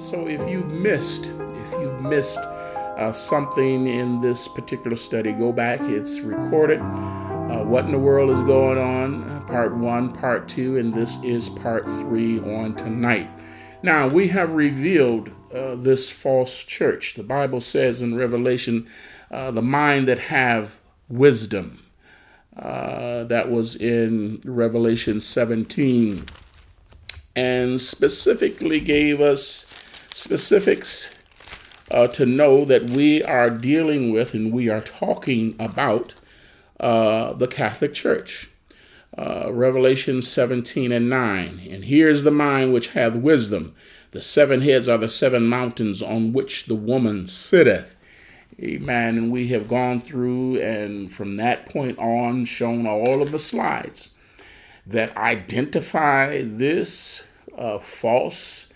So if you've missed, if you've missed uh, something in this particular study, go back. It's recorded. Uh, what in the world is going on? Part one, part two, and this is part three on tonight. Now, we have revealed uh, this false church. The Bible says in Revelation, uh, the mind that have wisdom. Uh, that was in Revelation 17 and specifically gave us specifics uh, to know that we are dealing with and we are talking about uh, the Catholic Church. Uh, Revelation 17 and 9. And here's the mind which hath wisdom. The seven heads are the seven mountains on which the woman sitteth. Amen. And we have gone through and from that point on shown all of the slides that identify this uh, false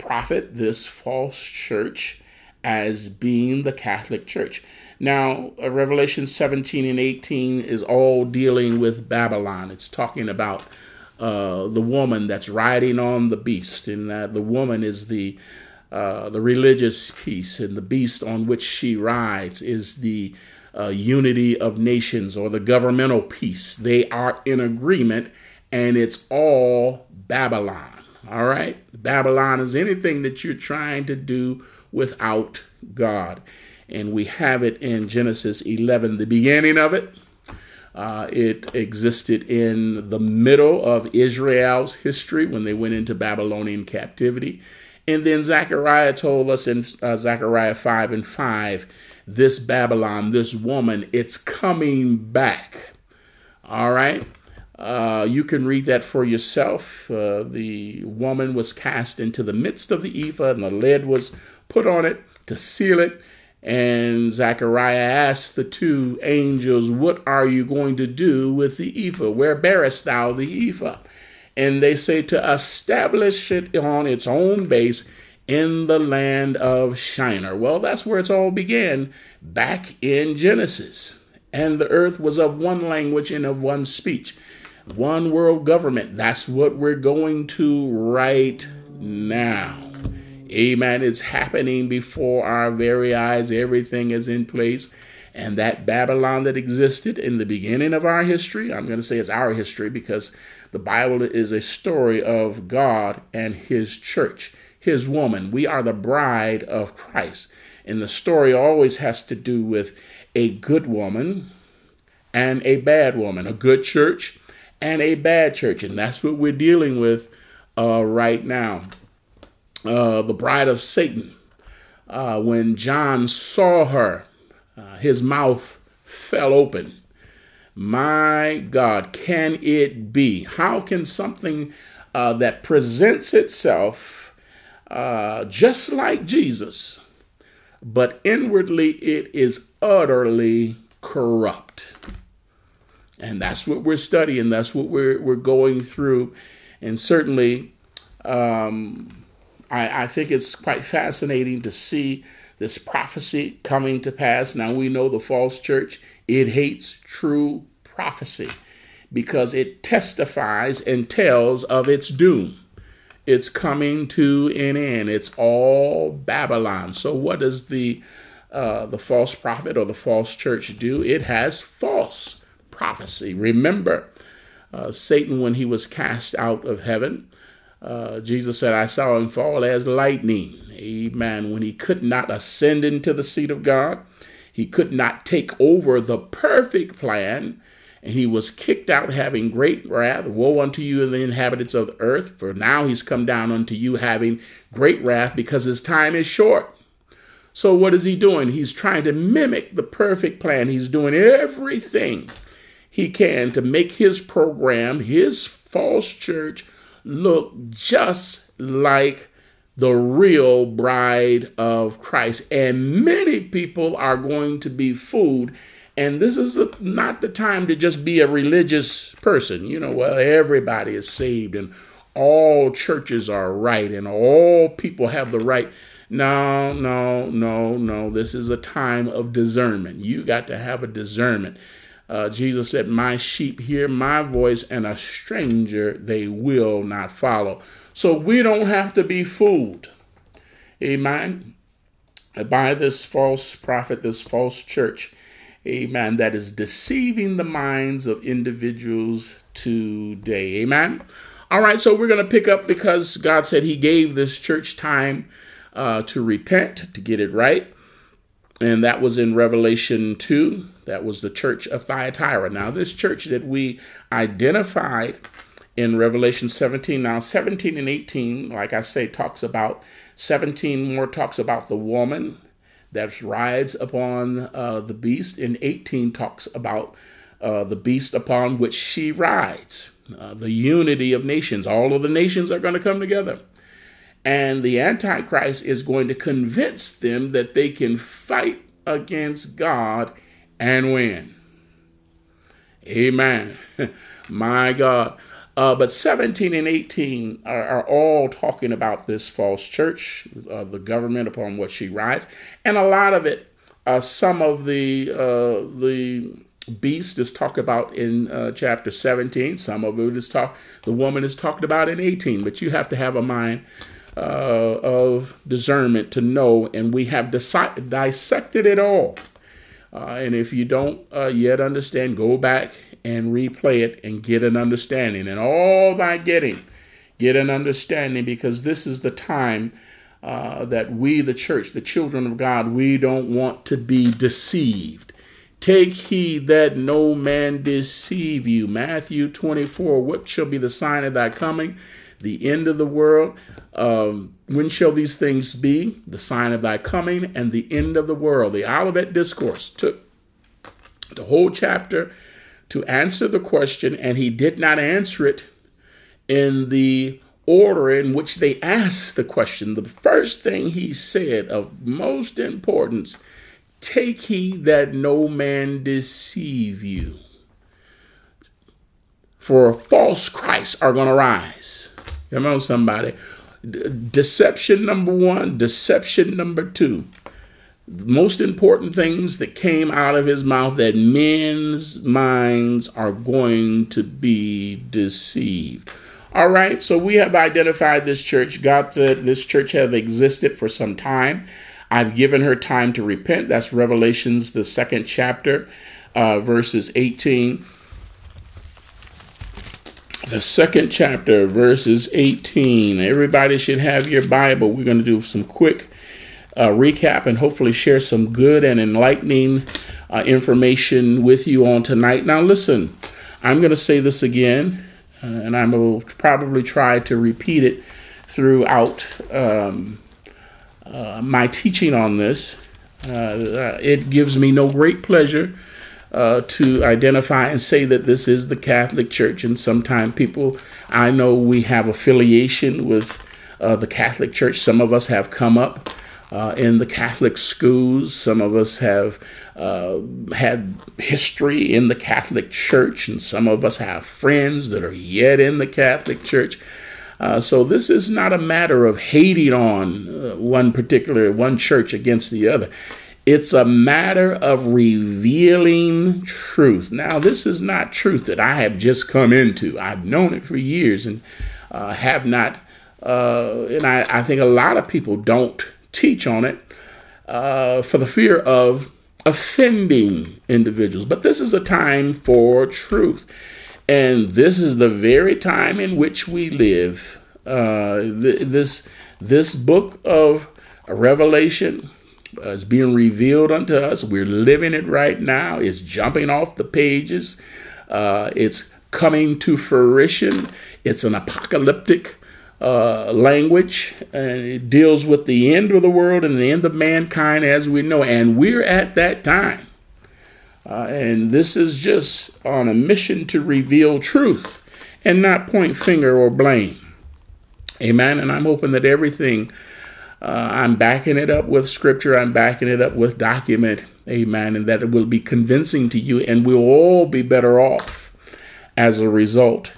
prophet, this false church, as being the Catholic Church. Now, uh, Revelation 17 and 18 is all dealing with Babylon. It's talking about uh, the woman that's riding on the beast, and the woman is the uh, the religious piece, and the beast on which she rides is the uh, unity of nations or the governmental piece. They are in agreement, and it's all Babylon. All right? Babylon is anything that you're trying to do without God. And we have it in Genesis 11, the beginning of it. Uh, it existed in the middle of Israel's history when they went into Babylonian captivity. And then Zechariah told us in uh, Zechariah 5 and 5 this Babylon, this woman, it's coming back. All right. Uh, you can read that for yourself. Uh, the woman was cast into the midst of the ephah, and the lid was put on it to seal it. And Zechariah asked the two angels, What are you going to do with the ephah? Where bearest thou the ephah? And they say, To establish it on its own base in the land of Shinar. Well, that's where it's all began back in Genesis. And the earth was of one language and of one speech one world government. That's what we're going to right now. Amen. It's happening before our very eyes. Everything is in place. And that Babylon that existed in the beginning of our history, I'm going to say it's our history because the Bible is a story of God and His church, His woman. We are the bride of Christ. And the story always has to do with a good woman and a bad woman, a good church and a bad church. And that's what we're dealing with uh, right now. Uh, the bride of Satan. Uh, when John saw her, uh, his mouth fell open. My God, can it be? How can something uh, that presents itself uh, just like Jesus, but inwardly it is utterly corrupt? And that's what we're studying. That's what we're, we're going through. And certainly, um, I, I think it's quite fascinating to see this prophecy coming to pass. Now we know the false church, it hates true prophecy because it testifies and tells of its doom. It's coming to an end. It's all Babylon. So what does the uh, the false prophet or the false church do? It has false prophecy. Remember, uh, Satan, when he was cast out of heaven, uh, Jesus said, I saw him fall as lightning. Amen. When he could not ascend into the seat of God, he could not take over the perfect plan, and he was kicked out having great wrath. Woe unto you, the inhabitants of the earth, for now he's come down unto you having great wrath because his time is short. So, what is he doing? He's trying to mimic the perfect plan. He's doing everything he can to make his program, his false church, look just like the real bride of Christ. And many people are going to be fooled. And this is not the time to just be a religious person. You know, well, everybody is saved and all churches are right and all people have the right. No, no, no, no. This is a time of discernment. You got to have a discernment. Uh, Jesus said, My sheep hear my voice, and a stranger they will not follow. So we don't have to be fooled. amen, by this false prophet, this false church, amen, that is deceiving the minds of individuals today, amen. All right, so we're going to pick up because God said He gave this church time uh, to repent, to get it right. And that was in Revelation 2. That was the church of Thyatira. Now, this church that we identified in Revelation 17, now 17 and 18, like I say, talks about 17 more talks about the woman that rides upon uh, the beast, and 18 talks about uh, the beast upon which she rides. Uh, the unity of nations. All of the nations are going to come together. And the Antichrist is going to convince them that they can fight against God and win. Amen. My God. Uh, but 17 and 18 are, are, all talking about this false church, uh, the government upon what she rides, and a lot of it, uh, some of the uh, the beast is talked about in uh, chapter 17. Some of it is talk. The woman is talked about in 18. But you have to have a mind uh, of discernment to know, and we have dissected it all. Uh, and if you don't uh, yet understand, go back and replay it and get an understanding. And all thy getting, get an understanding, because this is the time. Uh, that we, the church, the children of God, we don't want to be deceived. Take heed that no man deceive you. Matthew 24. What shall be the sign of thy coming? The end of the world. Um, when shall these things be? The sign of thy coming and the end of the world. The Olivet Discourse took the whole chapter to answer the question, and he did not answer it in the order in which they asked the question. The first thing he said of most importance take heed that no man deceive you. For false Christs are going to rise. Come on, somebody deception number one, deception number two. Most important things that came out of his mouth that men's minds are going to be deceived. All right, so we have identified this church. God said this church have existed for some time. I've given her time to repent. That's Revelations, the second chapter, uh, verses 18 the second chapter, verses 18. Everybody should have your Bible. We're going to do some quick uh, recap and hopefully share some good and enlightening uh, information with you on tonight. Now, listen, I'm going to say this again, uh, and I will probably try to repeat it throughout um, uh, my teaching on this. Uh, it gives me no great pleasure uh, to identify and say that this is the Catholic Church. And sometimes people, I know we have affiliation with uh, the Catholic Church. Some of us have come up uh, in the Catholic schools. Some of us have uh, had history in the Catholic Church, and some of us have friends that are yet in the Catholic Church. Uh, so this is not a matter of hating on uh, one particular one church against the other. It's a matter of revealing truth. Now, this is not truth that I have just come into. I've known it for years and uh, have not, uh, and I, I, think a lot of people don't teach on it uh, for the fear of offending individuals. But this is a time for truth. And this is the very time in which we live. Uh, th- this, this book of Revelation is being revealed unto us. We're living it right now. It's jumping off the pages. Uh, it's coming to fruition. It's an apocalyptic uh, language, and it deals with the end of the world and the end of mankind as we know. And we're at that time. Uh, and this is just on a mission to reveal truth and not point finger or blame. Amen. And I'm hoping that everything uh, I'm backing it up with scripture. I'm backing it up with document. Amen. And that it will be convincing to you, and we'll all be better off as a result.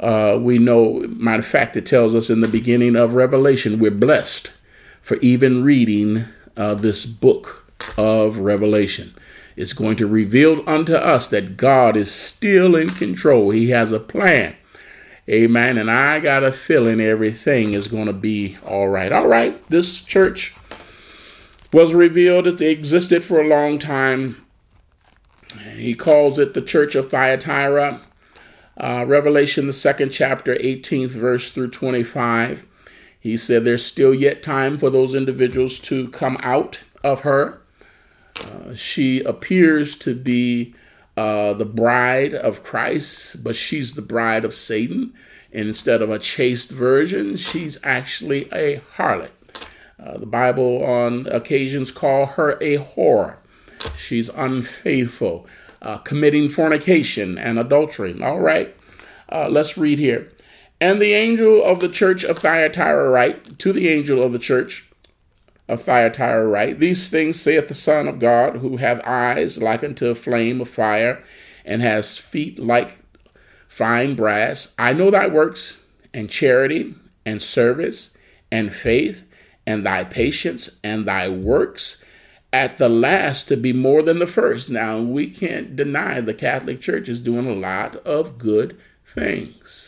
Uh, we know, matter of fact, it tells us in the beginning of Revelation, we're blessed for even reading uh, this book of Revelation. It's going to reveal unto us that God is still in control. He has a plan. Amen. And I got a feeling everything is going to be all right. All right. This church was revealed. It existed for a long time. He calls it the Church of Thyatira. Uh, Revelation, the second chapter, 18th verse through 25. He said there's still yet time for those individuals to come out of her. Uh, she appears to be uh, the bride of Christ, but she's the bride of Satan. And instead of a chaste virgin, she's actually a harlot. Uh, the Bible on occasions call her a whore. She's unfaithful, uh, committing fornication and adultery. All right, uh, let's read here. And the angel of the church of Thyatira write to the angel of the church of Thyatira write, These things saith the Son of God, who hath eyes like unto a flame of fire, and has feet like fine brass. I know thy works, and charity, and service, and faith, and thy patience, and thy works, at the last to be more than the first. Now, we can't deny the Catholic Church is doing a lot of good things.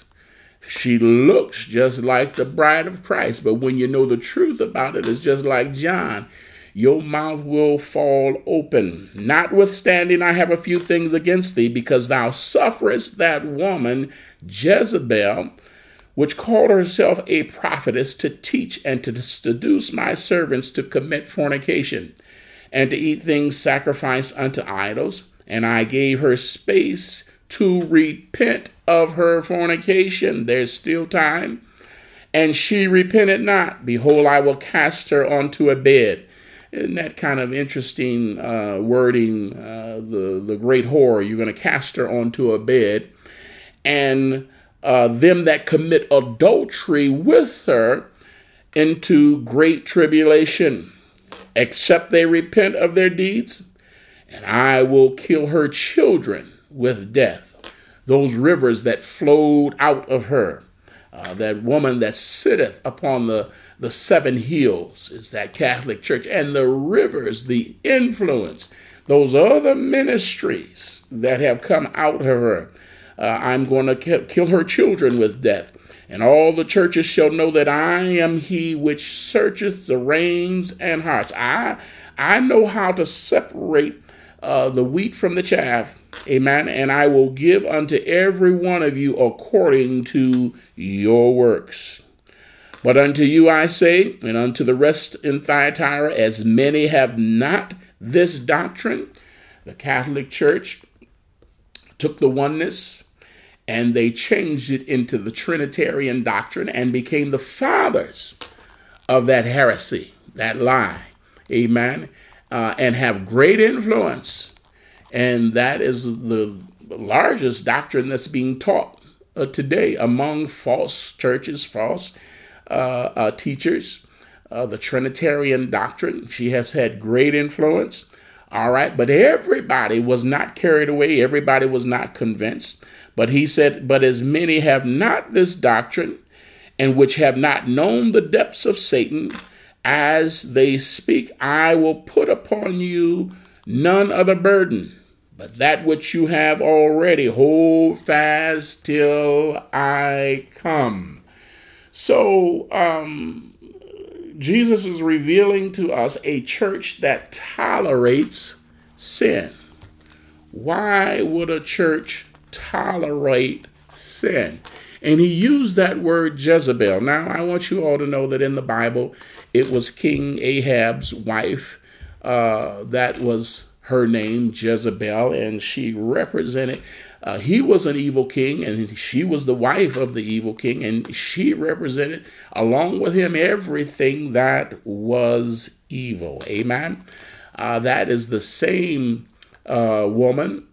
She looks just like the bride of Christ, but when you know the truth about it, it's just like John. Your mouth will fall open. Notwithstanding, I have a few things against thee, because thou sufferest that woman, Jezebel, which called herself a prophetess, to teach and to seduce my servants to commit fornication, and to eat things sacrificed unto idols. And I gave her space to repent of her fornication. There's still time. And she repented not. Behold, I will cast her onto a bed. Isn't that kind of interesting uh, wording? Uh, the, the great whore, you're going to cast her onto a bed. And uh, them that commit adultery with her into great tribulation, except they repent of their deeds. And I will kill her children with death. Those rivers that flowed out of her, uh, that woman that sitteth upon the, the seven hills is that Catholic Church, and the rivers, the influence, those other ministries that have come out of her. Uh, I'm going to kill her children with death. And all the churches shall know that I am he which searcheth the reins and hearts. I, I know how to separate uh, the wheat from the chaff. Amen. And I will give unto every one of you according to your works. But unto you I say, and unto the rest in Thyatira, as many have not this doctrine, the Catholic Church took the oneness and they changed it into the Trinitarian doctrine and became the fathers of that heresy, that lie. Amen uh, and have great influence. And that is the largest doctrine that's being taught uh, today among false churches, false uh, uh teachers. Uh, the Trinitarian doctrine, she has had great influence. All right, but everybody was not carried away, everybody was not convinced. But he said, But as many have not this doctrine, and which have not known the depths of Satan, as they speak, I will put upon you none other burden, but that which you have already. Hold fast till I come. So, um, Jesus is revealing to us a church that tolerates sin. Why would a church tolerate sin? And he used that word Jezebel. Now, I want you all to know that in the Bible, it was King Ahab's wife. Uh, that was her name, Jezebel, and she represented. Uh, he was an evil king, and she was the wife of the evil king, and she represented, along with him, everything that was evil. Amen. Uh, that is the same uh, woman,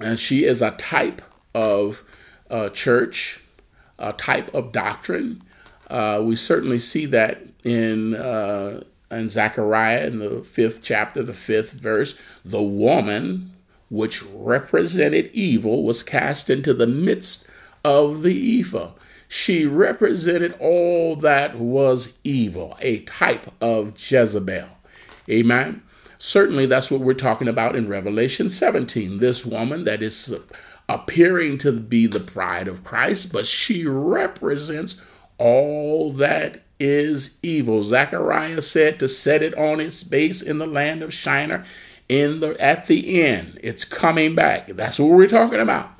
and she is a type of uh, church, a type of doctrine. Uh, we certainly see that in uh, in Zechariah in the fifth chapter, the fifth verse, the woman which represented evil was cast into the midst of the ephah. She represented all that was evil, a type of Jezebel. Amen. Certainly, that's what we're talking about in Revelation 17. This woman that is appearing to be the bride of Christ, but she represents all that is evil. Zechariah said to set it on its base in the land of Shinar. In the at the end, it's coming back. That's what we're talking about.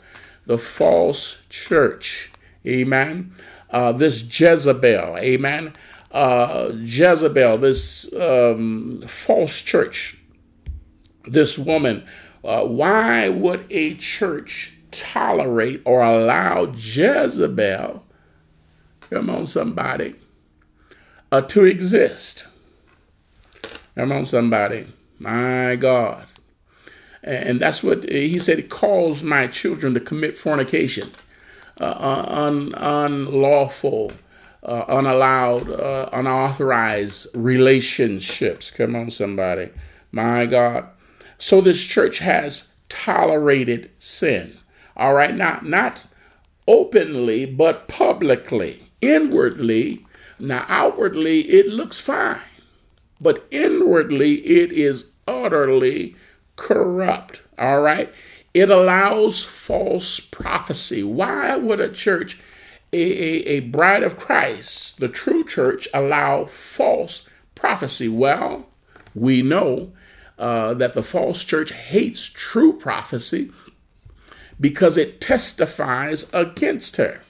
The false church. Amen. Uh, this Jezebel. Amen. Uh, Jezebel, this um, false church. This woman. Uh, why would a church tolerate or allow Jezebel? Come on, somebody uh, to exist. Come on, somebody. My God. And that's what he said. It calls my children to commit fornication, uh, un, unlawful, uh, unallowed, uh, unauthorized relationships. Come on, somebody. My God. So this church has tolerated sin. All right, not not openly, but publicly, inwardly, now, outwardly, it looks fine, but inwardly, it is utterly corrupt. All right? It allows false prophecy. Why would a church, a, a, a bride of Christ, the true church, allow false prophecy? Well, we know uh, that the false church hates true prophecy because it testifies against her.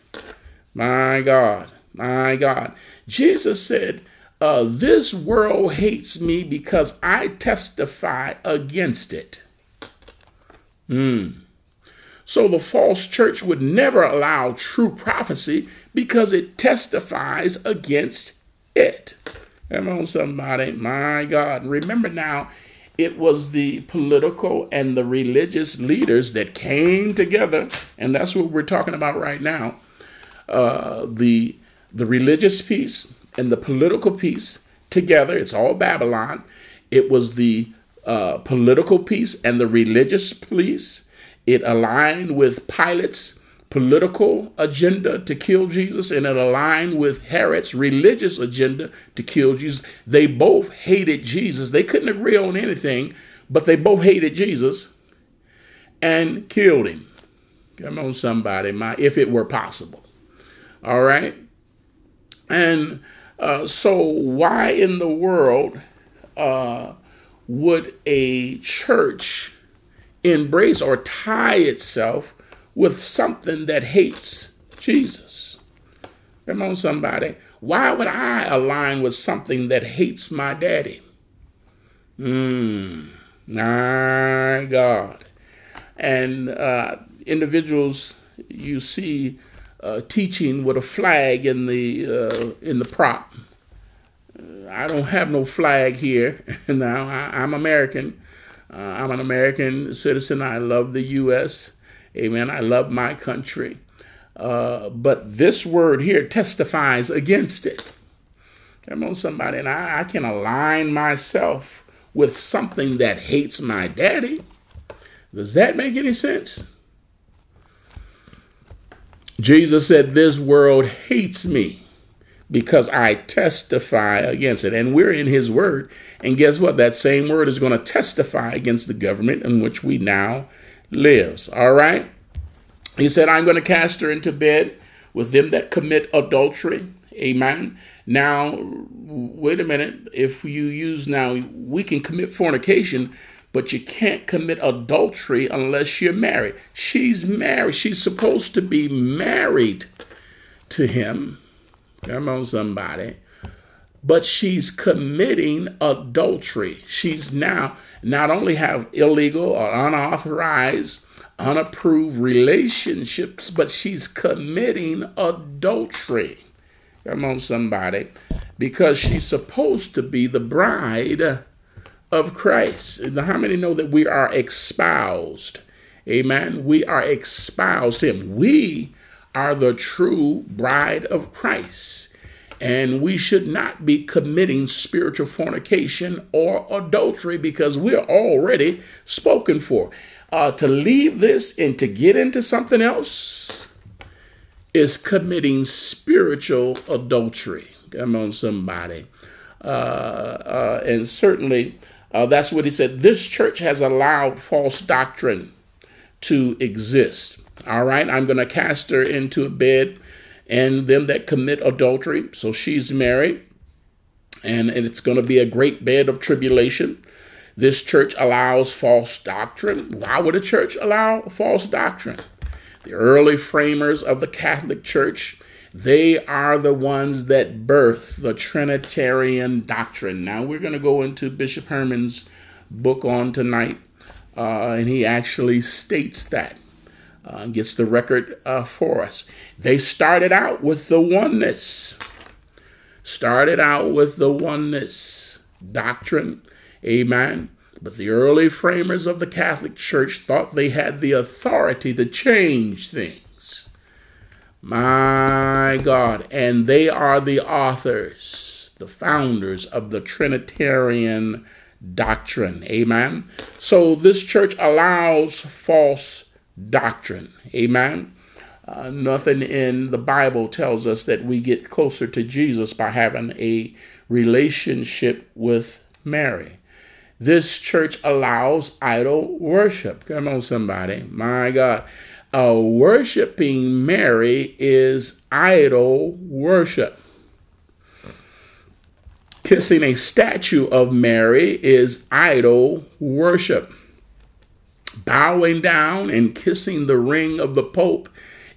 My God, my God. Jesus said, uh, This world hates me because I testify against it. Mm. So the false church would never allow true prophecy because it testifies against it. Come on, somebody. My God. Remember now, it was the political and the religious leaders that came together, and that's what we're talking about right now. Uh, the the religious piece and the political piece together. It's all Babylon. It was the uh, political piece and the religious piece. It aligned with Pilate's political agenda to kill Jesus, and it aligned with Herod's religious agenda to kill Jesus. They both hated Jesus. They couldn't agree on anything, but they both hated Jesus and killed him. Come on, somebody, my if it were possible. All right. And uh, so, why in the world uh, would a church embrace or tie itself with something that hates Jesus? Come on, somebody. Why would I align with something that hates my daddy? Hmm, my God. And uh, individuals you see uh, teaching with a flag in the uh, in the prop. I don't have no flag here. now I, am American. Uh, I'm an American citizen. I love the U.S. Amen. I love my country. Uh, but this word here testifies against it. Come on, somebody, and I, I can align myself with something that hates my daddy. Does that make any sense? Jesus said, This world hates me because I testify against it. And we're in his word. And guess what? That same word is going to testify against the government in which we now lives. All right? He said, I'm going to cast her into bed with them that commit adultery. Amen. Now, wait a minute. If you use now, we can commit fornication but you can't commit adultery unless you're married. She's married. She's supposed to be married to him. Come on, somebody. But she's committing adultery. She's now not only have illegal or unauthorized, unapproved relationships, but she's committing adultery. Come on, somebody. Because she's supposed to be the bride of Christ. How many know that we are espoused? Amen. We are espoused him. We are the true bride of Christ. And we should not be committing spiritual fornication or adultery because we're already spoken for. Uh, to leave this and to get into something else is committing spiritual adultery. Come on, somebody. Uh, uh, and certainly, uh, that's what he said. This church has allowed false doctrine to exist. All right, I'm going to cast her into a bed and them that commit adultery. So she's married, and, and it's going to be a great bed of tribulation. This church allows false doctrine. Why would a church allow false doctrine? The early framers of the Catholic Church, they are the ones that birth the Trinitarian doctrine. Now we're going to go into Bishop Herman's book on tonight, uh, and he actually states that uh, gets the record uh, for us. They started out with the oneness, started out with the oneness doctrine. Amen. But the early framers of the Catholic Church thought they had the authority to change things. My God. And they are the authors, the founders of the Trinitarian doctrine. Amen. So this church allows false doctrine. Amen. Uh, nothing in the Bible tells us that we get closer to Jesus by having a relationship with Mary. This church allows idol worship. Come on, somebody. My God. Uh, worshiping Mary is idol worship. Kissing a statue of Mary is idol worship bowing down and kissing the ring of the Pope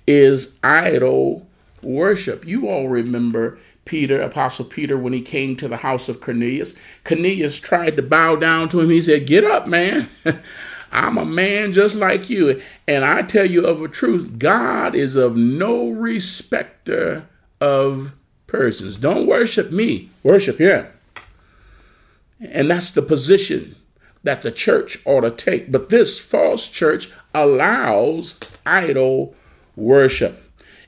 is idol worship. You all remember Peter, Apostle Peter, when he came to the house of Cornelius. Cornelius tried to bow down to him. He said, Get up, man. I'm a man just like you. And I tell you of a truth, God is of no respecter of persons. Don't worship me, worship him. And that's the position that the church ought to take. But this false church allows idol worship.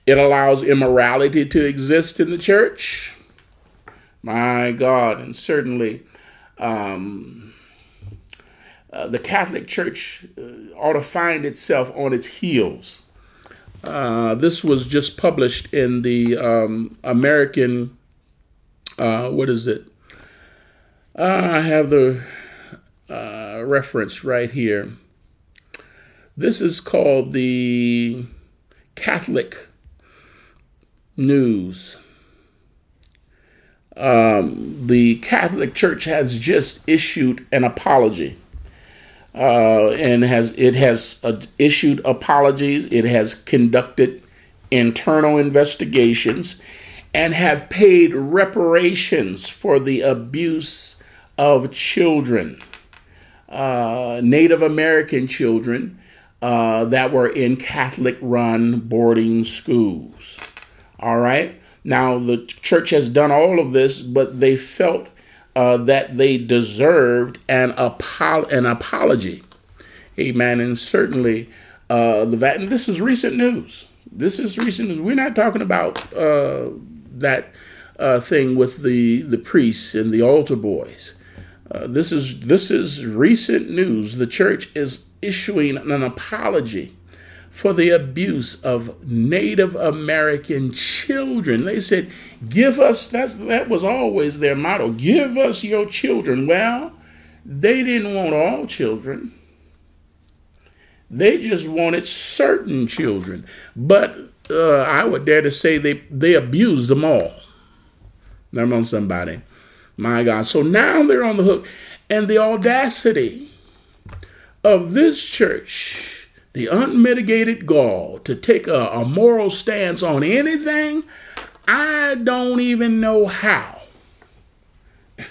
It allows immorality to exist in the church. My God, and certainly um, uh, the Catholic Church uh, ought to find itself on its heels. Uh, this was just published in the um, American, what is it? I have the reference right here. This is called the Catholic News. Um, the Catholic Church has just issued an apology. Uh, and has it has uh, issued apologies. It has conducted internal investigations and have paid reparations for the abuse of children uh, Native American children uh, that were in Catholic run boarding schools. All right. Now, the church has done all of this, but they felt uh, that they deserved an, apo- an apology. Amen. And certainly, uh, the Vatican, this is recent news. This is recent news. We're not talking about uh, that uh, thing with the, the priests and the altar boys. Uh, this is this is recent news. The church is issuing an apology for the abuse of Native American children. They said, "Give us." That's that was always their motto. Give us your children. Well, they didn't want all children. They just wanted certain children. But uh, I would dare to say they they abused them all. Come on, somebody. My God. So now they're on the hook. And the audacity of this church, the unmitigated gall to take a, a moral stance on anything, I don't even know how.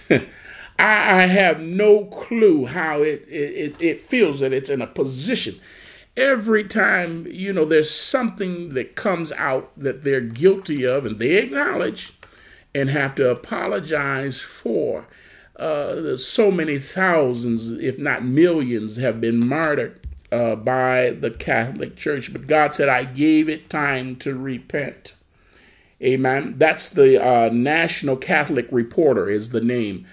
I, have no clue how it, it, it feels that it's in a position. Every time, you know, there's something that comes out that they're guilty of and they acknowledge, and have to apologize for. Uh, so many thousands, if not millions, have been martyred uh, by the Catholic Church. But God said, I gave it time to repent. Amen. That's the uh, National Catholic Reporter, is the name.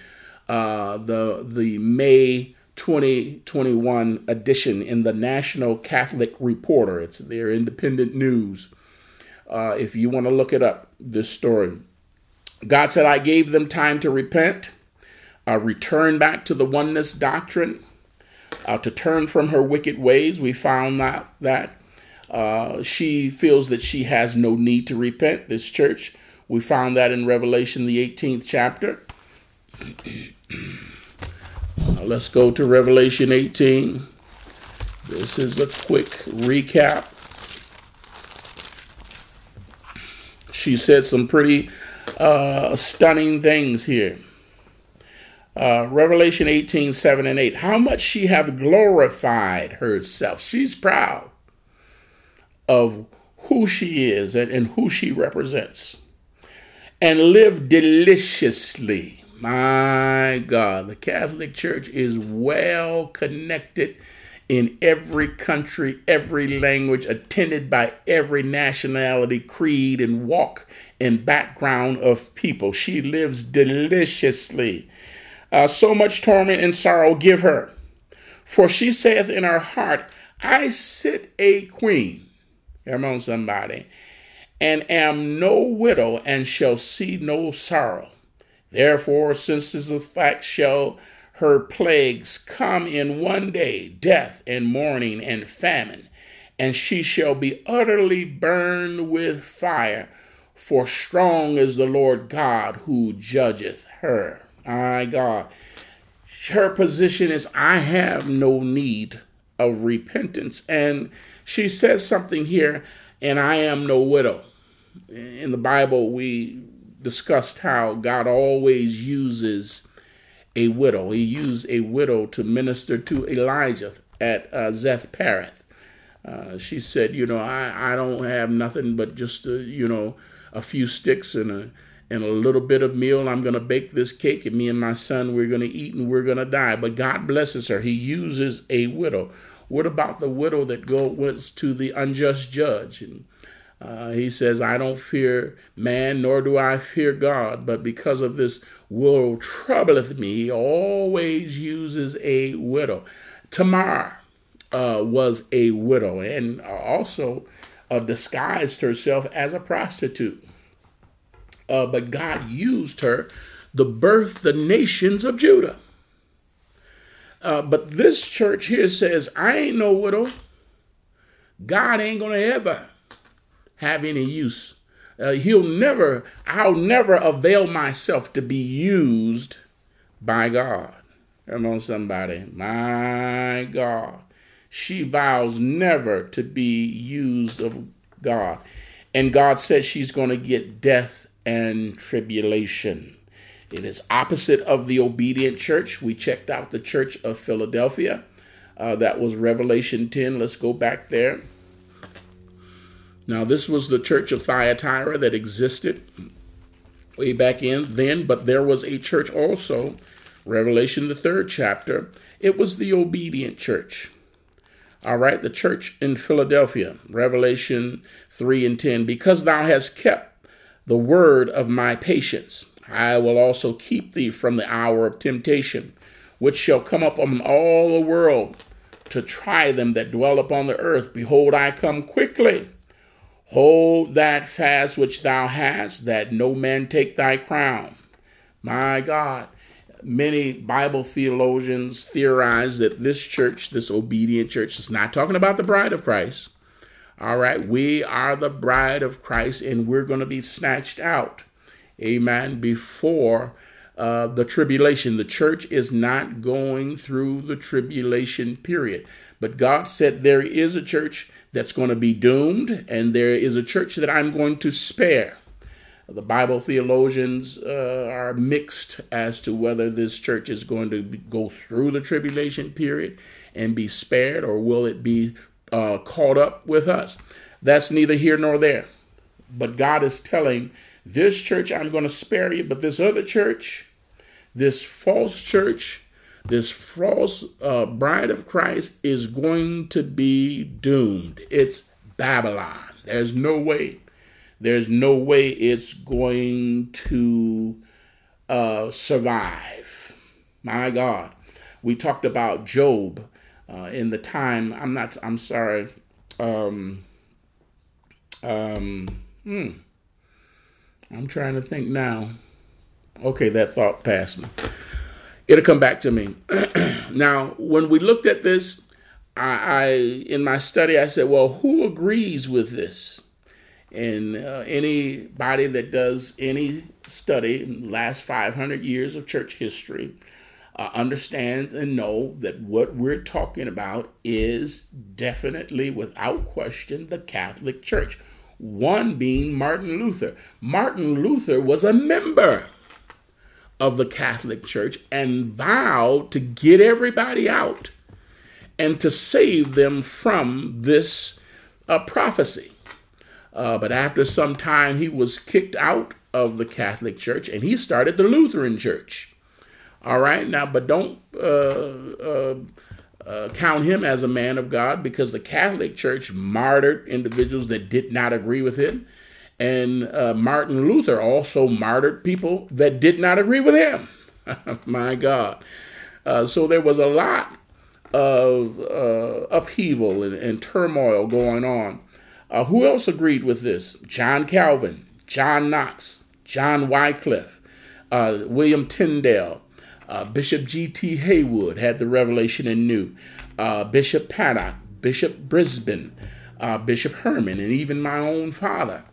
Uh, the the May 2021 edition in the National Catholic Reporter. It's their independent news. Uh, if you want to look it up, this story. God said, I gave them time to repent, uh, return back to the oneness doctrine, uh, to turn from her wicked ways. We found that, that Uh, she feels that she has no need to repent. This church, we found that in Revelation, the 18th chapter. Let's go to Revelation 18. This is a quick recap. She said some pretty uh, stunning things here. Uh, Revelation 18, 7 and 8. How much she have glorified herself. She's proud of who she is and, and who she represents. And live deliciously. My God, the Catholic Church is well connected in every country, every language, attended by every nationality, creed, and walk and background of people. She lives deliciously. Uh, so much torment and sorrow give her. For she saith in her heart, I sit a queen. Come on, somebody. And am no widow and shall see no sorrow. Therefore, since this fact shall her plagues come in one day death and mourning and famine, and she shall be utterly burned with fire. For strong is the Lord God who judgeth her. My God. Her position is, I have no need of repentance. And she says something here, and I am no widow. In the Bible, we discussed how God always uses a widow. He used a widow to minister to Elijah at uh, Zarephath. Uh, she said, you know, I, I don't have nothing but just, uh, you know, a few sticks and a, and a little bit of meal. I'm going to bake this cake, and me and my son, we're going to eat and we're going to die. But God blesses her. He uses a widow. What about the widow that goes to the unjust judge? And uh, he says, I don't fear man, nor do I fear God, but because of this will troubleth me. He always uses a widow. Tamar uh, was a widow and also uh, disguised herself as a prostitute. Uh, but God used her to birth the nations of Judah. Uh, but this church here says, I ain't no widow. God ain't going to ever have any use uh, he'll never, I'll never avail myself to be used by God. Come on, somebody. My God. She vows never to be used of God. And God says she's going to get death and tribulation. It is opposite of the obedient church. We checked out the church of Philadelphia. Uh, that was Revelation 10. Let's go back there. Now, this was the church of Thyatira that existed way back in then, but there was a church also, Revelation, the third chapter. It was the obedient church. All right, the church in Philadelphia, Revelation 3 and 10. Because thou hast kept the word of my patience, I will also keep thee from the hour of temptation, which shall come upon all the world to try them that dwell upon the earth. Behold, I come quickly. Hold that fast which thou hast, that no man take thy crown. My God. Many Bible theologians theorize that this church, this obedient church, is not talking about the bride of Christ. All right, we are the bride of Christ and we're going to be snatched out. Amen. Before uh, the tribulation. The church is not going through the tribulation period. But God said there is a church that's going to be doomed, and there is a church that I'm going to spare. The Bible theologians uh, are mixed as to whether this church is going to go through the tribulation period and be spared, or will it be uh, caught up with us? That's neither here nor there. But God is telling this church, I'm going to spare you, but this other church, this false church, this false uh, bride of Christ is going to be doomed. It's Babylon. There's no way. There's no way it's going to uh, survive. My God. We talked about Job uh, in the time. I'm not, I'm sorry. Um, um, hmm. I'm trying to think now. Okay, that thought passed me it'll come back to me. now, when we looked at this, I, I in my study I said, well, who agrees with this? And uh, anybody that does any study in the last 500 years of church history uh, understands and know that what we're talking about is definitely, without question, the Catholic Church. One being Martin Luther. Martin Luther was a member of the Catholic Church and vowed to get everybody out and to save them from this uh, prophecy. Uh, but after some time, he was kicked out of the Catholic Church and he started the Lutheran Church. All right, now, but don't uh, uh, uh, count him as a man of God because the Catholic Church martyred individuals that did not agree with him. And uh, Martin Luther also martyred people that did not agree with him. My God. Uh, so there was a lot of upheaval and, and, turmoil going on. Who else agreed with this? John Calvin, John Knox, John Wycliffe, uh, William Tyndale, uh, Bishop G.T. Haywood had the revelation and knew. Bishop Paddock, Bishop Brisbane, Bishop Herman, and even my own father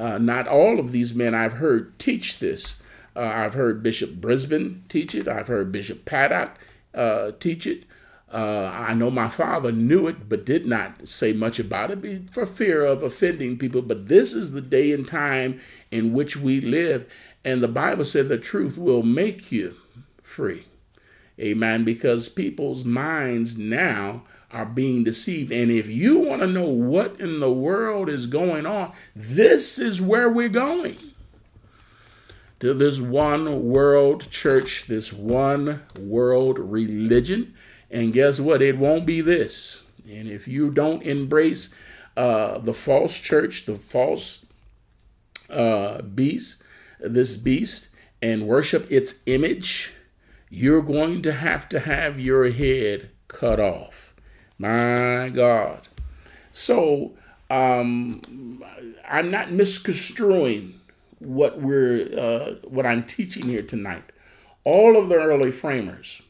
uh, not all of these men I've heard teach this. Uh, I've heard Bishop Brisbane teach it. I've heard Bishop Paddock uh, teach it. Uh, I know my father knew it, but did not say much about it for fear of offending people. But this is the day and time in which we live. And the Bible said the truth will make you free. Amen. Because people's minds now are being deceived. And if you want to know what in the world is going on, this is where we're going. To this one world church, this one world religion. And guess what? It won't be this. And if you don't embrace uh, the false church, the false uh, beast, this beast, and worship its image, you're going to have to have your head cut off. My God. So um, I'm not misconstruing what we're uh, what I'm teaching here tonight. All of the early framers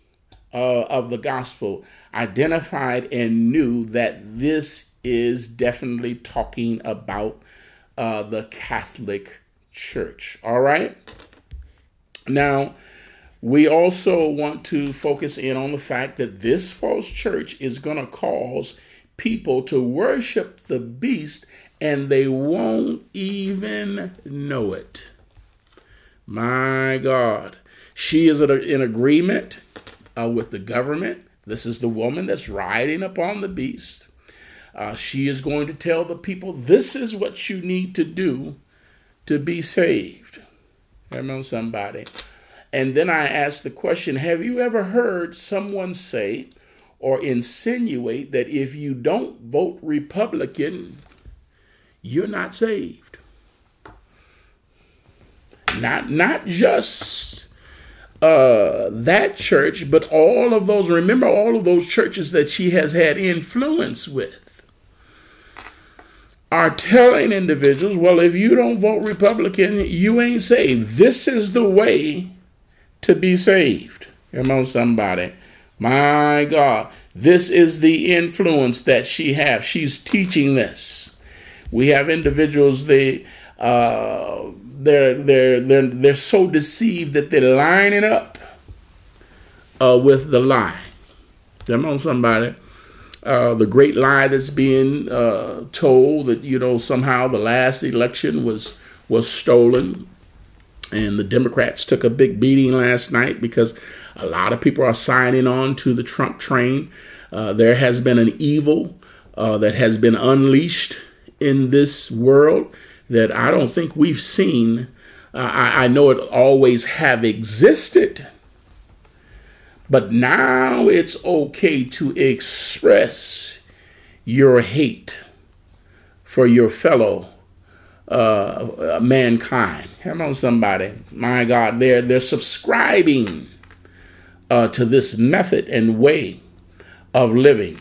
uh, of the gospel identified and knew that this is definitely talking about uh, the Catholic Church. All right. Now, we also want to focus in on the fact that this false church is going to cause people to worship the beast and they won't even know it. My God. She is in agreement uh, with the government. This is the woman that's riding upon the beast. Uh, she is going to tell the people this is what you need to do to be saved. Come on, somebody. And then I asked the question Have you ever heard someone say or insinuate that if you don't vote Republican, you're not saved? Not, not just uh, that church, but all of those, remember all of those churches that she has had influence with are telling individuals, well, if you don't vote Republican, you ain't saved. This is the way to be saved. Come on, somebody. My God, this is the influence that she has. She's teaching this. We have individuals they uh, they're they're they're they're so deceived that they're lining up uh, with the lie. Come on, somebody. Uh, the great lie that's being uh, told that you know somehow the last election was was stolen and the Democrats took a big beating last night because a lot of people are signing on to the Trump train. Uh, there has been an evil uh, that has been unleashed in this world that I don't think we've seen. Uh, I, I know it always have existed, but now it's okay to express your hate for your fellow uh, mankind. Come on, somebody. My God, they're, they're subscribing uh, to this method and way of living.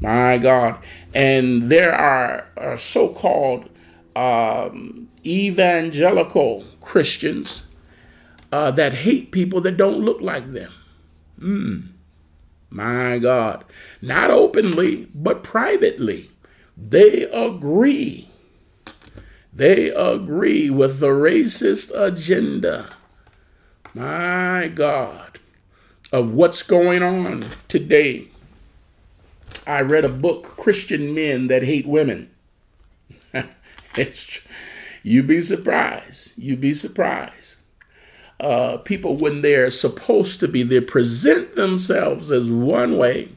My God. And there are uh, so called um, evangelical Christians uh, that hate people that don't look like them. Mm. My God. Not openly, but privately. They agree. They agree with the racist agenda. My God. Of what's going on today. I read a book, Christian Men That Hate Women. it's you'd be surprised. You'd be surprised. Uh, people, when they're supposed to be, they present themselves as one way,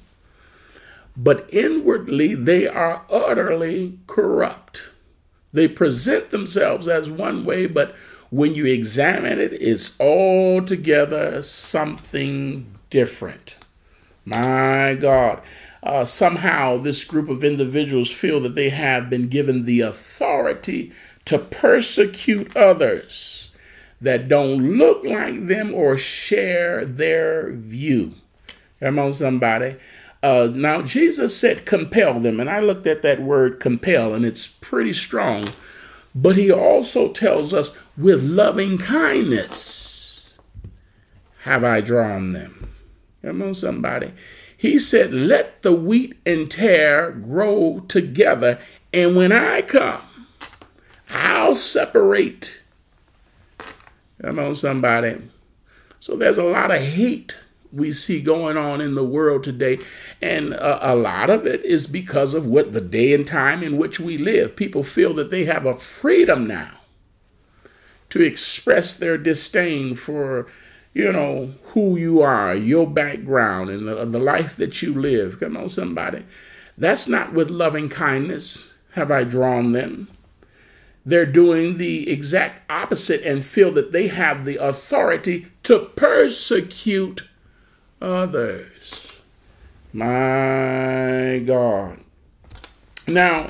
but inwardly they are utterly corrupt. They present themselves as one way, but when you examine it, it's altogether something different. My God. Uh, somehow, this group of individuals feel that they have been given the authority to persecute others that don't look like them or share their view. Come on, somebody. Uh, now, Jesus said, compel them. And I looked at that word compel, and it's pretty strong. But he also tells us, with loving kindness have I drawn them. Come on, somebody. He said, let the wheat and tare grow together. And when I come, I'll separate. Come on, somebody. So there's a lot of hate we see going on in the world today. And a, a, lot of it is because of what the day and time in which we live. People feel that they have a freedom now to express their disdain for, you know, who you are, your background, and the, the life that you live. Come on, somebody. That's not with loving kindness have I drawn them they're doing the exact opposite and feel that they have the authority to persecute others. My God. Now,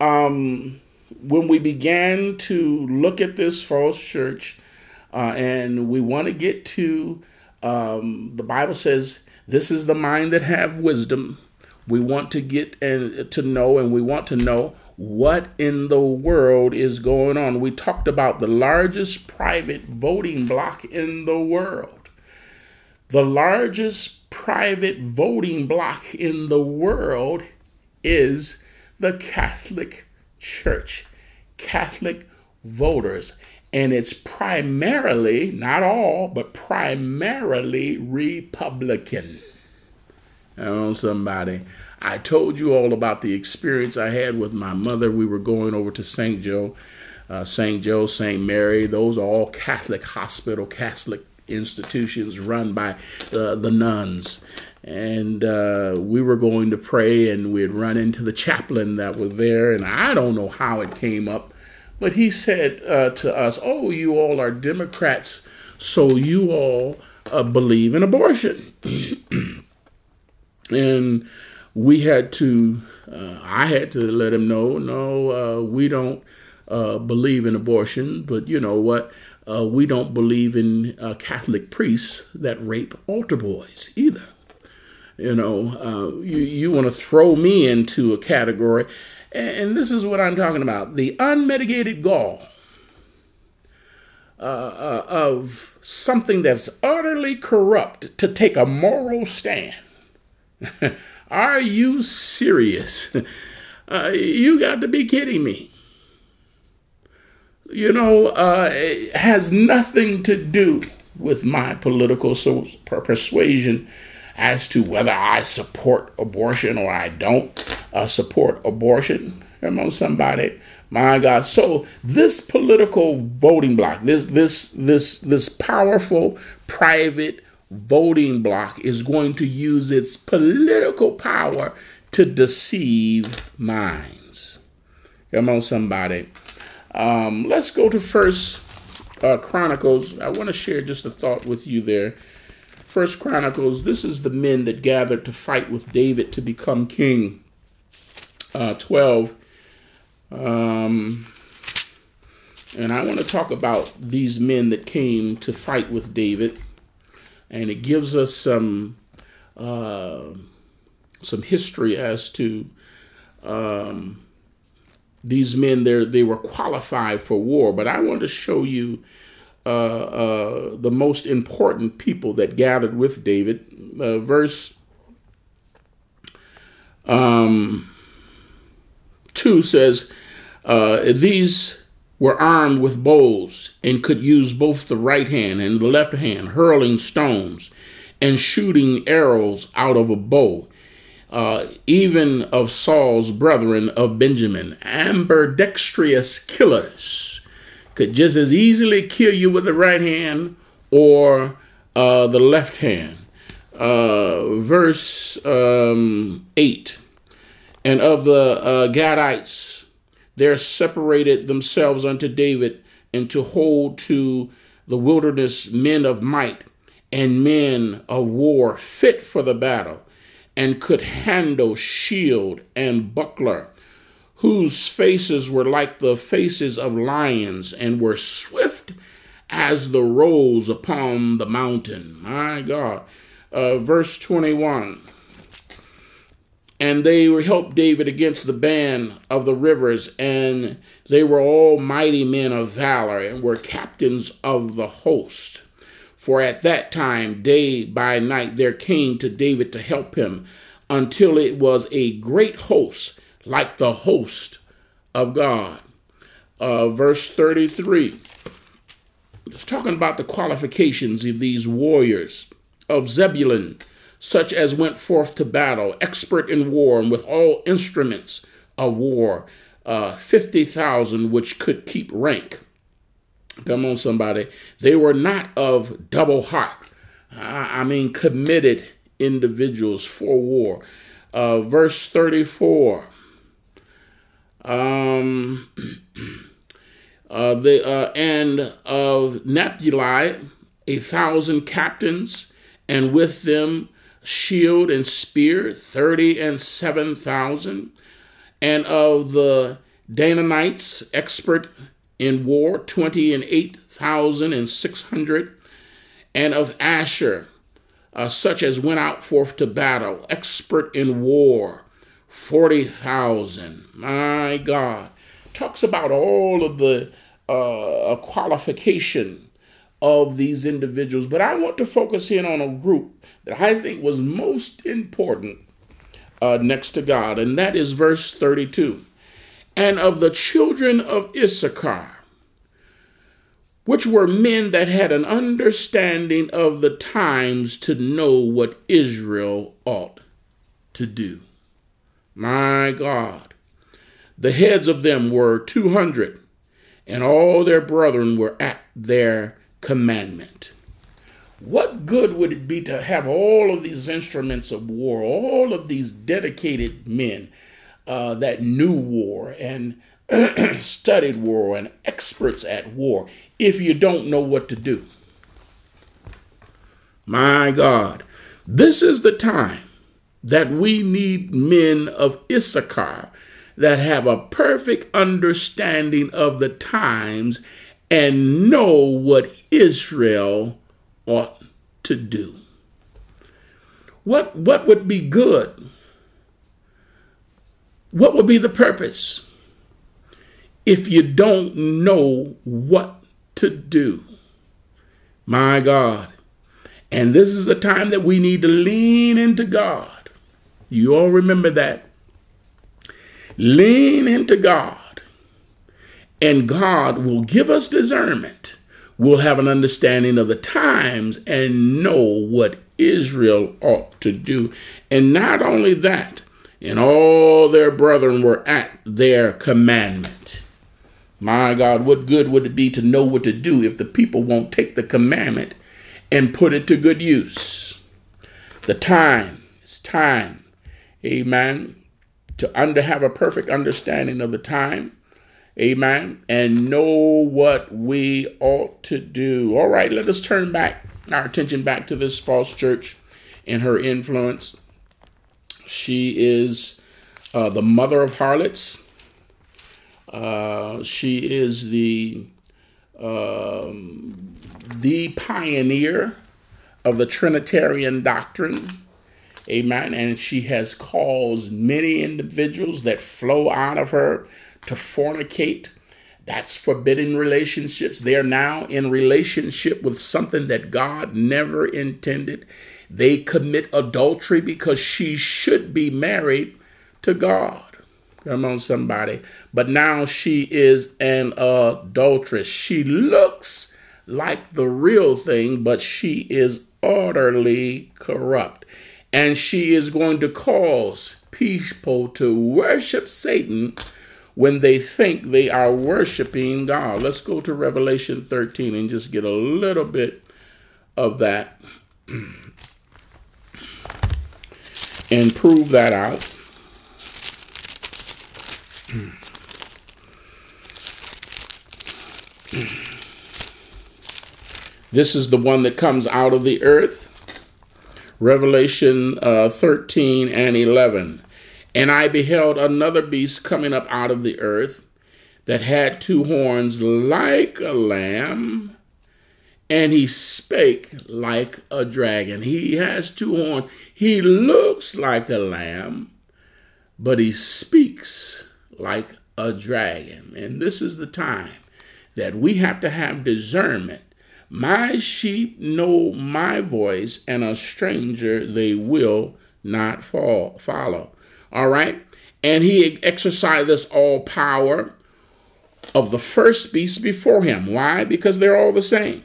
um, when we began to look at this false church, uh, and we want to get to, um, the Bible says, this is the mind that have wisdom. We want to get and to know, and we want to know what in the world is going on. We talked about the largest private voting bloc in the world. The largest private voting bloc in the world is the Catholic Church, Catholic voters. And it's primarily, not all, but primarily Republican. Oh, somebody. I told you all about the experience I had with my mother. We were going over to St. Joe, uh, St. Joe, St. Mary. Those are all Catholic hospital, Catholic institutions run by uh, the nuns. And uh, we were going to pray, and we'd run into the chaplain that was there. And I don't know how it came up, but he said uh, to us, Oh, you all are Democrats, so you all uh, believe in abortion. and we had to, uh, I had to let him know, no, uh, we don't believe in abortion, but you know what? Uh, we don't believe in uh, Catholic priests that rape altar boys either. You know, uh, you, you want to throw me into a category, and this is what I'm talking about the unmitigated gall. of something that's utterly corrupt to take a moral stand Are you serious? Uh, you got to be kidding me. You know, uh, it has nothing to do with my political so- persuasion as to whether I support abortion or I don't uh, support abortion. Come on, somebody. My God. So this political voting bloc, this this this this powerful private voting bloc is going to use its political power to deceive minds. Come on, somebody. Um, let's go to First uh, Chronicles. I want to share just a thought with you there. First Chronicles. This is the men that gathered to fight with David to become king. Uh, Twelve. Um, and I want to talk about these men that came to fight with David and it gives us some uh, some history as to um, these men. There, they were qualified for war, but I want to show you uh, uh, the most important people that gathered with David. Uh, verse um, 2 says, uh, These were armed with bows and could use both the right hand and the left hand, hurling stones and shooting arrows out of a bow. Uh, even of Saul's brethren of Benjamin, ambidextrous killers, could just as easily kill you with the right hand or uh, the left hand. Uh, verse um, 8 And of the uh, Gadites, there separated themselves unto David and to hold to the wilderness men of might and men of war fit for the battle and could handle shield and buckler whose faces were like the faces of lions and were swift as the roes upon the mountain. My God. Uh, verse 21 And they helped David against the band of the rivers, and they were all mighty men of valor and were captains of the host. For at that time, day by night, there came to David to help him until it was a great host like the host of God. Uh, verse 33. It's talking about the qualifications of these warriors of Zebulun, such as went forth to battle, expert in war and with all instruments of war, uh, 50,000 which could keep rank. Come on, somebody. They were not of double heart. I mean, committed individuals for war. Uh, verse 34 um, uh, the uh, and of Naphtali, a thousand captains, and with them shield and spear, thirty and seven thousand, and of the Danaanites, expert in war, twenty and eight thousand and six hundred, and of Asher, uh, such as went out forth to battle, expert in war, 40,000. My God. Talks about all of the uh, qualification of these individuals, but I want to focus in on a group that I think was most important uh, next to God, and that is verse 32. And of the children of Issachar, which were men that had an understanding of the times to know what Israel ought to do. My God. The heads of them were 200, and all their brethren were at their commandment. What good would it be to have all of these instruments of war, all of these dedicated men uh, that knew war and studied war and experts at war, if you don't know what to do? My God, this is the time that we need men of Issachar that have a perfect understanding of the times and know what Israel ought to do. What, what would be good? What would be the purpose if you don't know what to do? My God. And this is a time that we need to lean into God you all remember that. Lean into God, and God will give us discernment. We'll have an understanding of the times and know what Israel ought to do. And not only that, and all their brethren were at their commandment. My God, what good would it be to know what to do if the people won't take the commandment and put it to good use? The time, it's time amen, to under have a perfect understanding of the time, amen, and know what we ought to do. All right, let us turn back our attention back to this false church and her influence. She is uh, the mother of harlots. Uh, she is the um, the pioneer of the Trinitarian doctrine. Amen. And she has caused many individuals that flow out of her to fornicate. That's forbidden relationships. They are now in relationship with something that God never intended. They commit adultery because she should be married to God. Come on, somebody. But now she is an adulteress. She looks like the real thing, but she is utterly corrupt. And she is going to cause people to worship Satan when they think they are worshiping God. Let's go to Revelation 13 and just get a little bit of that and prove that out. This is the one that comes out of the earth. Revelation uh, 13 and 11. And I beheld another beast coming up out of the earth that had two horns like a lamb, and he spake like a dragon. He has two horns. He looks like a lamb, but he speaks like a dragon. And this is the time that we have to have discernment. My sheep know my voice, and a stranger they will not fall, follow. All right? And he exercises all power of the first beast before him. Why? Because they're all the same.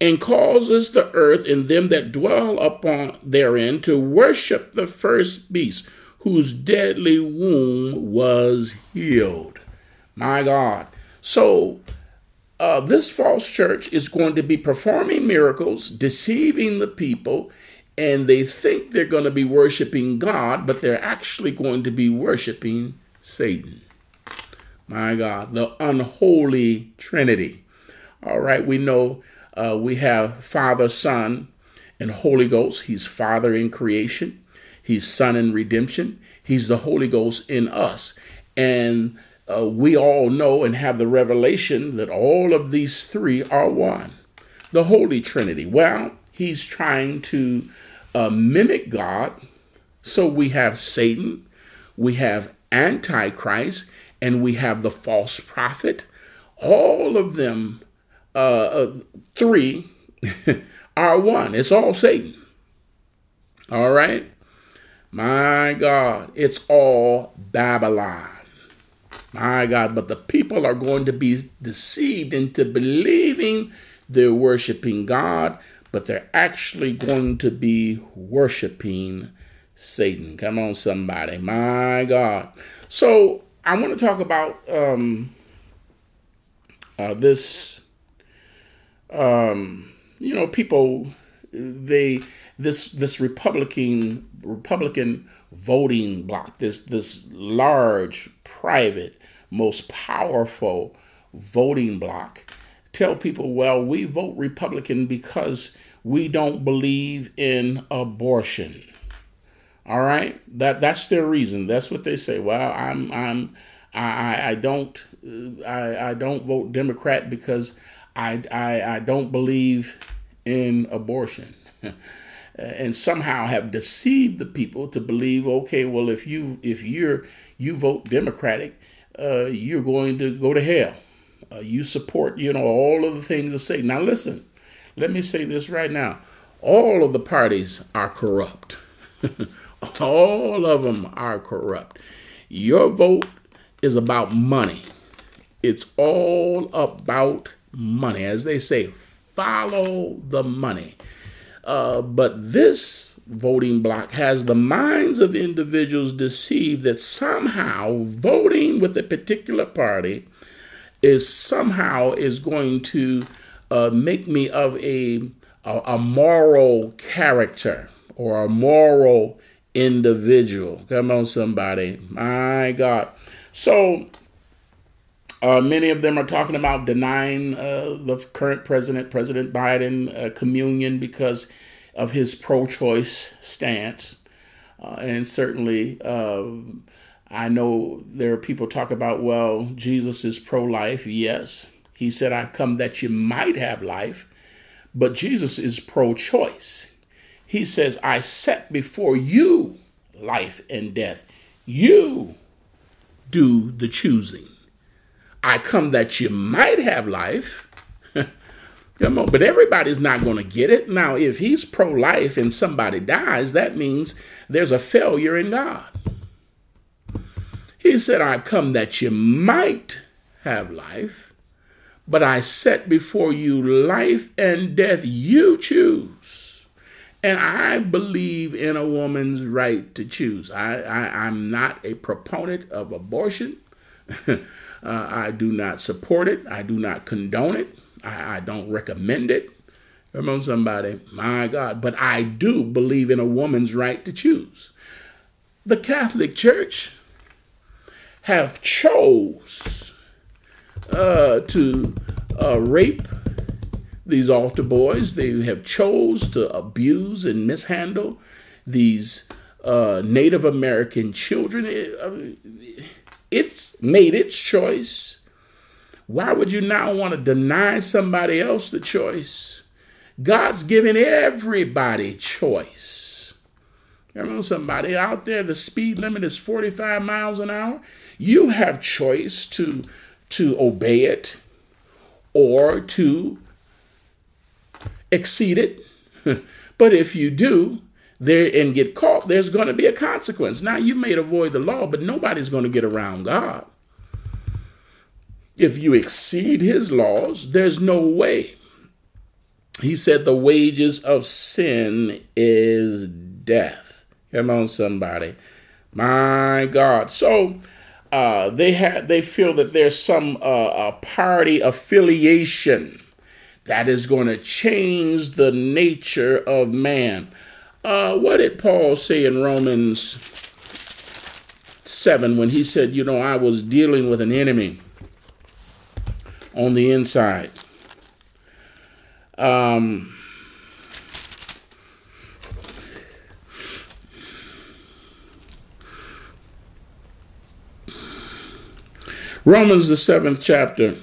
And causes the earth and them that dwell upon therein to worship the first beast, whose deadly wound was healed. My God. So, uh, this false church is going to be performing miracles, deceiving the people, and they think they're going to be worshiping God, but they're actually going to be worshiping Satan. My God, the unholy Trinity. All right, we know uh, we have Father, Son, and Holy Ghost. He's Father in creation, He's Son in redemption, He's the Holy Ghost in us. And uh, we all know and have the revelation that all of these three are one. The Holy Trinity. Well, he's trying to uh, mimic God. So we have Satan, we have Antichrist, and we have the false prophet. All of them, uh, three, are one. It's all Satan. All right? My God, it's all Babylon. My God, but the people are going to be deceived into believing they're worshiping God, but they're actually going to be worshiping Satan. Come on, somebody. My God. So I want to talk about um, uh, this. Um, you know, people they this this Republican Republican voting bloc, this this large private most powerful voting bloc tell people, well, we vote Republican because we don't believe in abortion. All right, that that's their reason. That's what they say. Well, I'm I'm I I don't I I don't vote Democrat because I I I don't believe in abortion. and somehow have deceived the people to believe okay well if you if you're you vote democratic uh, you're going to go to hell uh, you support, you know, all of the things of Satan. Now, listen, let me say this right now. All of the parties are corrupt. all of them are corrupt. Your vote is about money. It's all about money. As they say, follow the money. Uh, but this voting bloc has the minds of individuals deceived that somehow voting with a particular party is somehow is going to uh, make me of a, a, a moral character or a moral individual. Come on, somebody. My God. So uh, many of them are talking about denying uh, the current president, President Biden, uh, communion because of his pro choice stance. Uh, and certainly, uh, I know there are people talk about, well, Jesus is pro life. Yes. He said, I come that you might have life. But Jesus is pro choice. He says, I set before you life and death. You do the choosing. I come that you might have life. Come on, but everybody's not going to get it. Now, if he's pro life and somebody dies, that means there's a failure in God. He said, I've come that you might have life, but I set before you life and death. You choose. And I believe in a woman's right to choose. I, I, am not a proponent of abortion. uh, I do not support it. I do not condone it. I, I don't recommend it. Come on, somebody. My God. But I do believe in a woman's right to choose. The Catholic Church have chose uh, to uh, rape these altar boys. They have chose to abuse and mishandle these uh, Native American children. It, uh, it's made its choice. Why would you now want to deny somebody else the choice? God's given everybody choice. Remember somebody out there, the speed limit is 45 miles an hour. You have choice to, to obey it or to exceed it. but if you do, there and get caught, there's going to be a consequence. Now you may avoid the law, but nobody's going to get around God. If you exceed his laws, there's no way he said the wages of sin is death. Come on, somebody. My God. So uh, they have they feel that there's some uh, party affiliation that is going to change the nature of man. Uh, what did Paul say in Romans 7 when he said, You know, I was dealing with an enemy on the inside? Um, Romans, the seventh chapter.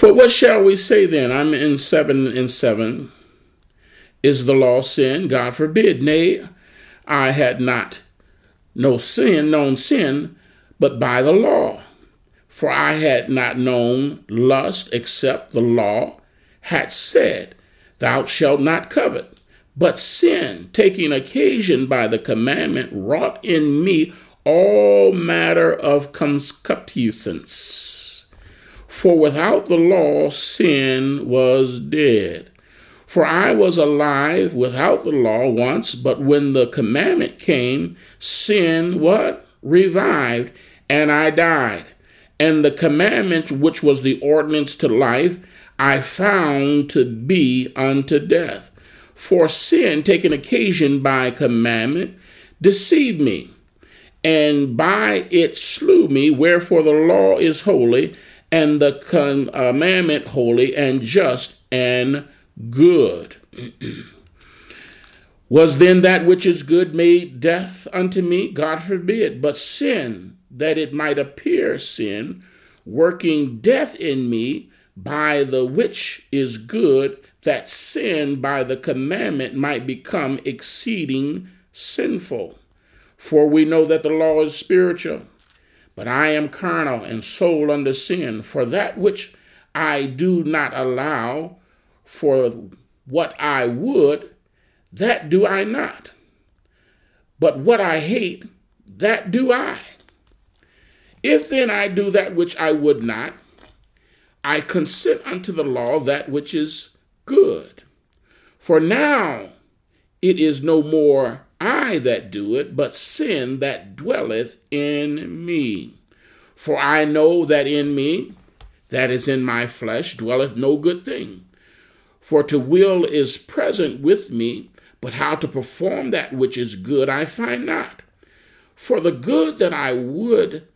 For what shall we say then? I'm in 7 and 7. Is the law sin? God forbid. Nay, I had not no sin, known sin, but by the law. For I had not known lust except the law had said, Thou shalt not covet. But sin, taking occasion by the commandment, wrought in me all matter of concupiscence. For without the law, sin was dead. For I was alive without the law once, but when the commandment came, sin what? Revived and I died. And the commandment, which was the ordinance to life, I found to be unto death. For sin, taken occasion by commandment, deceived me, and by it slew me. Wherefore the law is holy, and the commandment holy, and just, and good. Was then that which is good made death unto me? God forbid. But sin, that it might appear sin, working death in me, by the which is good, that sin by the commandment might become exceeding sinful. For we know that the law is spiritual, but I am carnal and sold under sin. For that which I do not allow, for what I would, that do I not. But what I hate, that do I. If then I do that which I would not, I consent unto the law that which is good. For now it is no more I that do it, but sin that dwelleth in me. For I know that in me, that is in my flesh, dwelleth no good thing. For to will is present with me, but how to perform that which is good I find not. For the good that I would,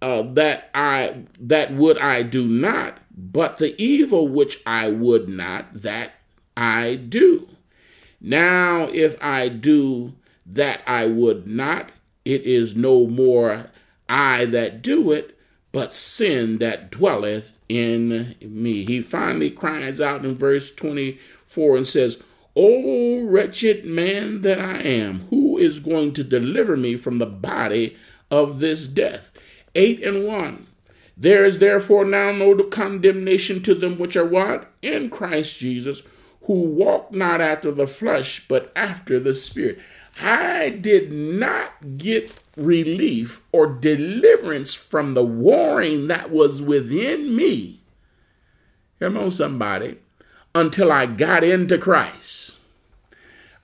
uh, that I that would I do not, but the evil which I would not, that I do. Now, if I do that I would not, it is no more I that do it, but sin that dwelleth in me. He finally cries out in verse 24 and says, O wretched man that I am, who is going to deliver me from the body of this death? 8 and 1. There is therefore now no condemnation to them which are what? In Christ Jesus, who walk not after the flesh, but after the spirit. I did not get relief or deliverance from the warring that was within me. Come on, somebody, until I got into Christ.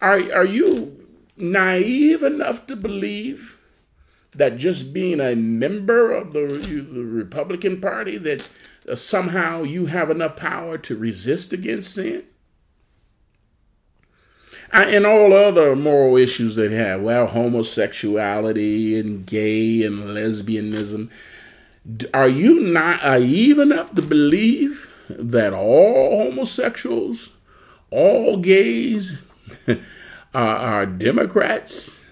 Are, are you naive enough to believe that just being a member of the, the Republican Party, that somehow you have enough power to resist against sin? And all other moral issues that have. Well, homosexuality and gay and lesbianism. Are you not naive enough to believe that all homosexuals, all gays, are, are Democrats?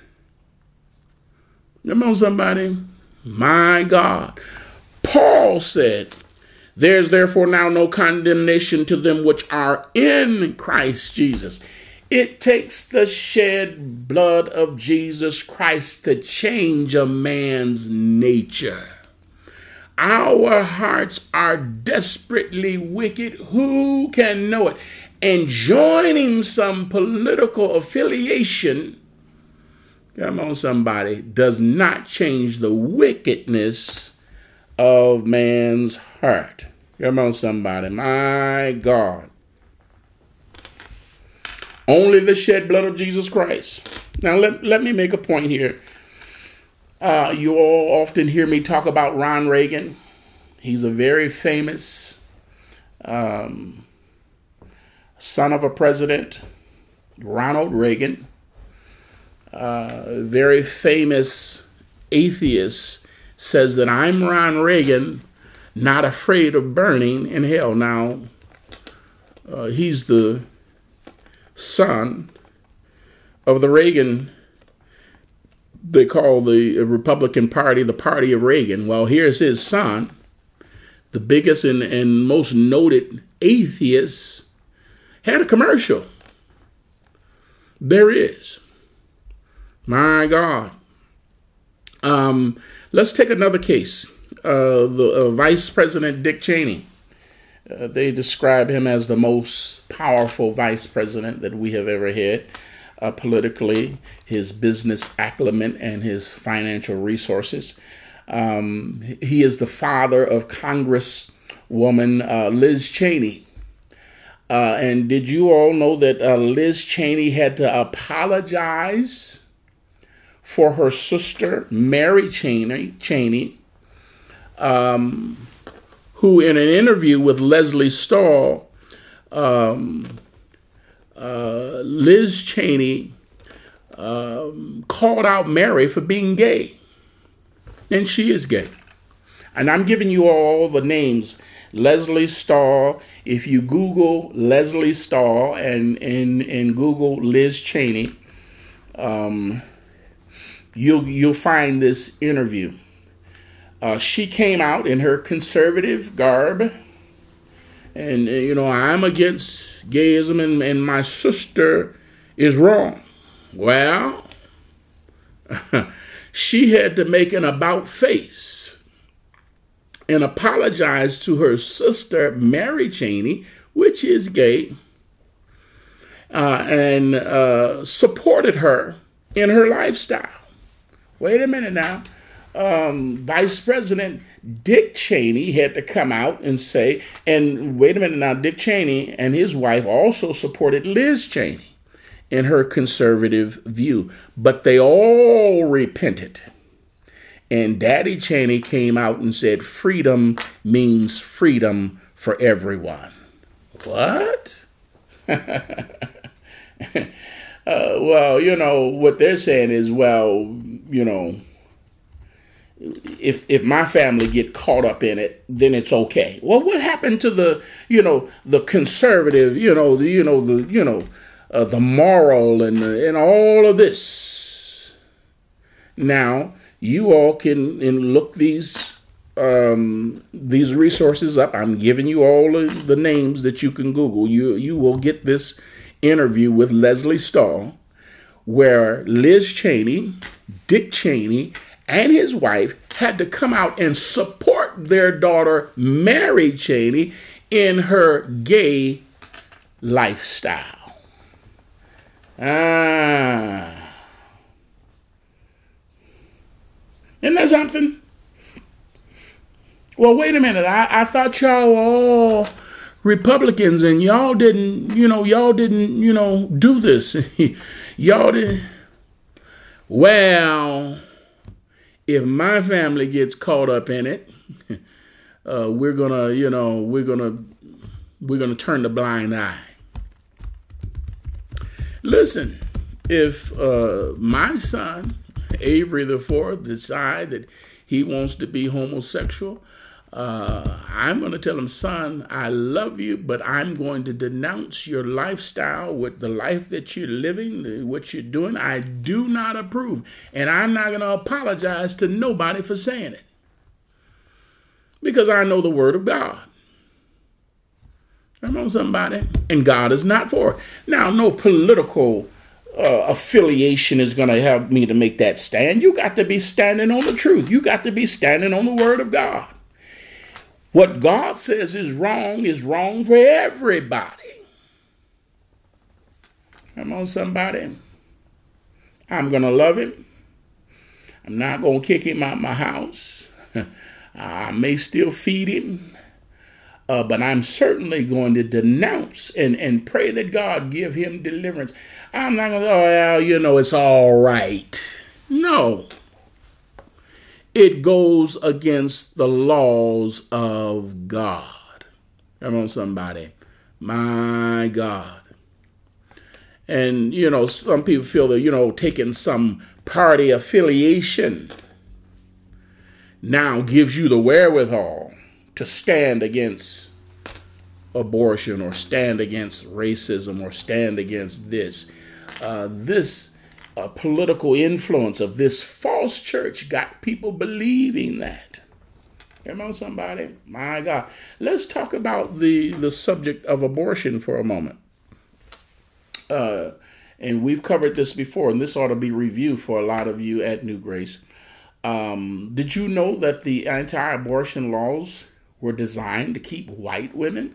Come on, somebody. My God. Paul said, There's therefore now no condemnation to them which are in Christ Jesus. It takes the shed blood of Jesus Christ to change a man's nature. Our hearts are desperately wicked. Who can know it? And joining some political affiliation, come on, somebody, does not change the wickedness of man's heart. Come on, somebody. My God. Only the shed blood of Jesus Christ. Now, let, let me make a point here. Uh, you all often hear me talk about Ron Reagan. He's a very famous um, son of a president, Ronald Reagan. Uh, very famous atheist says that I'm Ron Reagan, not afraid of burning in hell. Now, uh, he's the son of the Reagan, they call the Republican Party the party of Reagan. Well, here's his son, the biggest and, and most noted atheist, had a commercial. There is. My God. Um, let's take another case. Uh, the uh, Vice President Dick Cheney. Uh, they describe him as the most powerful vice president that we have ever had uh, politically, his business acumen, and his financial resources. Um, he is the father of Congresswoman uh, Liz Cheney. Uh, and did you all know that uh, Liz Cheney had to apologize for her sister, Mary Cheney, Cheney um, who, in an interview with Lesley Stahl, um, uh, Liz Cheney um, called out Mary for being gay. And she is gay. And I'm giving you all the names. Lesley Stahl. If you Google Lesley Stahl and, and, and Google Liz Cheney, um, you'll, you'll find this interview. Uh, she came out in her conservative garb, and uh, you know I'm against gayism, and, and my sister is wrong. Well, she had to make an about face and apologize to her sister Mary Cheney, which is gay, uh, and uh, supported her in her lifestyle. Wait a minute now um, Vice President Dick Cheney had to come out and say, and wait a minute now, Dick Cheney and his wife also supported Liz Cheney in her conservative view, but they all repented. And Daddy Cheney came out and said, freedom means freedom for everyone. What? uh, well, you know, what they're saying is, well, you know, if if my family get caught up in it, then it's okay. Well, what happened to the you know the conservative, you know the you know the you know uh, the moral and and all of this? Now you all can and look these um, these resources up. I'm giving you all the names that you can Google. You you will get this interview with Lesley Stahl, where Liz Cheney, Dick Cheney, and his wife had to come out and support their daughter, Mary Cheney, in her gay lifestyle. Ah. Isn't that something? Well, wait a minute. I, I thought y'all were all Republicans and y'all didn't, you know, y'all didn't, you know, do this. y'all didn't. Well, if my family gets caught up in it, uh, we're gonna, you know, we're gonna, we're gonna turn the blind eye. Listen, if uh, my son Avery the Fourth decide that he wants to be homosexual, uh, I'm going to tell him, son, I love you, but I'm going to denounce your lifestyle with the life that you're living, what you're doing. I do not approve. And I'm not going to apologize to nobody for saying it because I know the word of God. Come on, somebody. And God is not for it. Now, no political uh, affiliation is going to help me to make that stand. You got to be standing on the truth. You got to be standing on the word of God. What God says is wrong is wrong for everybody. Come on, somebody. I'm going to love him. I'm not going to kick him out my house. I may still feed him. Uh, but I'm certainly going to denounce and, and pray that God give him deliverance. I'm not going to, oh, well, you know, it's all right. No it goes against the laws of God. Come on, somebody. My God. And, you know, some people feel that, you know, taking some party affiliation now gives you the wherewithal to stand against abortion or stand against racism or stand against this. Uh, this uh, political influence of this false church got people believing that. Come on, somebody. My God. Let's talk about the, the subject of abortion for a moment. Uh, and we've covered this before, and this ought to be reviewed for a lot of you at New Grace. Um, did you know that the anti abortion laws were designed to keep white women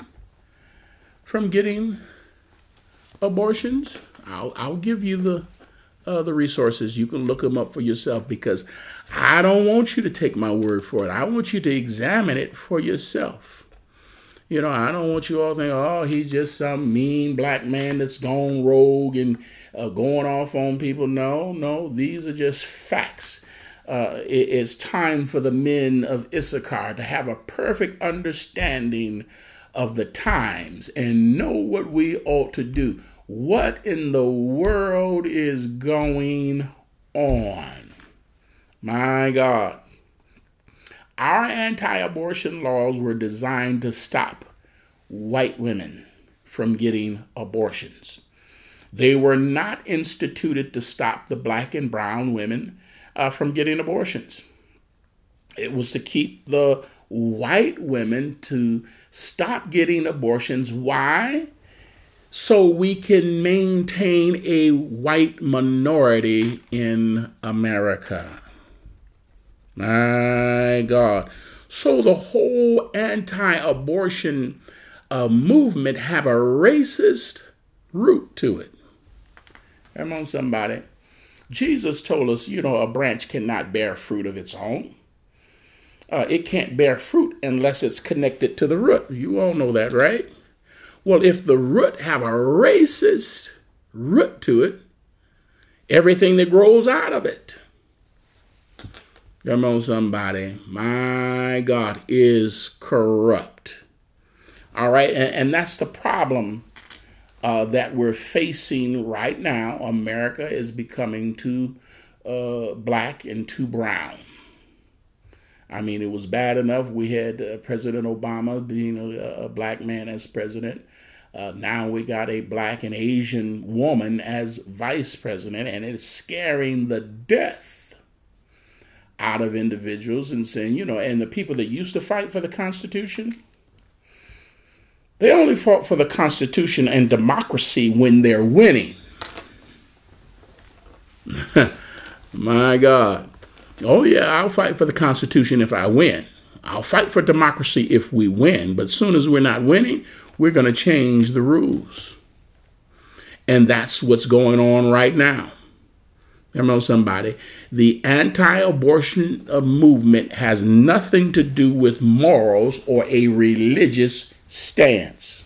from getting abortions? I'll, I'll give you the uh, the resources. You can look them up for yourself because I don't want you to take my word for it. I want you to examine it for yourself. You know, I don't want you all think, oh, he's just some mean black man that's gone rogue and uh, going off on people. No, no, these are just facts. Uh, it is time for the men of Issachar to have a perfect understanding of the times and know what we ought to do. What in the world is going on? My God. Our anti abortion laws were designed to stop white women from getting abortions. They were not instituted to stop the black and brown women uh, from getting abortions. It was to keep the white women to stop getting abortions. Why? So we can maintain a white minority in America. My God. So the whole anti-abortion uh, movement have a racist root to it. Come on, somebody. Jesus told us, you know, a branch cannot bear fruit of its own. Uh, it can't bear fruit unless it's connected to the root. You all know that, right? Well, if the root have a racist root to it, everything that grows out of it, come on, somebody, my God, is corrupt. All right, and, and that's the problem uh, that we're facing right now. America is becoming too uh, black and too brown. I mean, it was bad enough we had uh, President Obama being a, a, black man as president. Uh, now we got a black and Asian woman as vice president, and it's scaring the death out of individuals and saying, you know, and the people that used to fight for the Constitution, they only fought for the Constitution and democracy when they're winning. My God. Oh, yeah, I'll fight for the Constitution if I win. I'll fight for democracy if we win. But as soon as we're not winning, we're going to change the rules. And that's what's going on right now. Remember somebody. The anti abortion uh, movement has nothing to do with morals or a religious stance.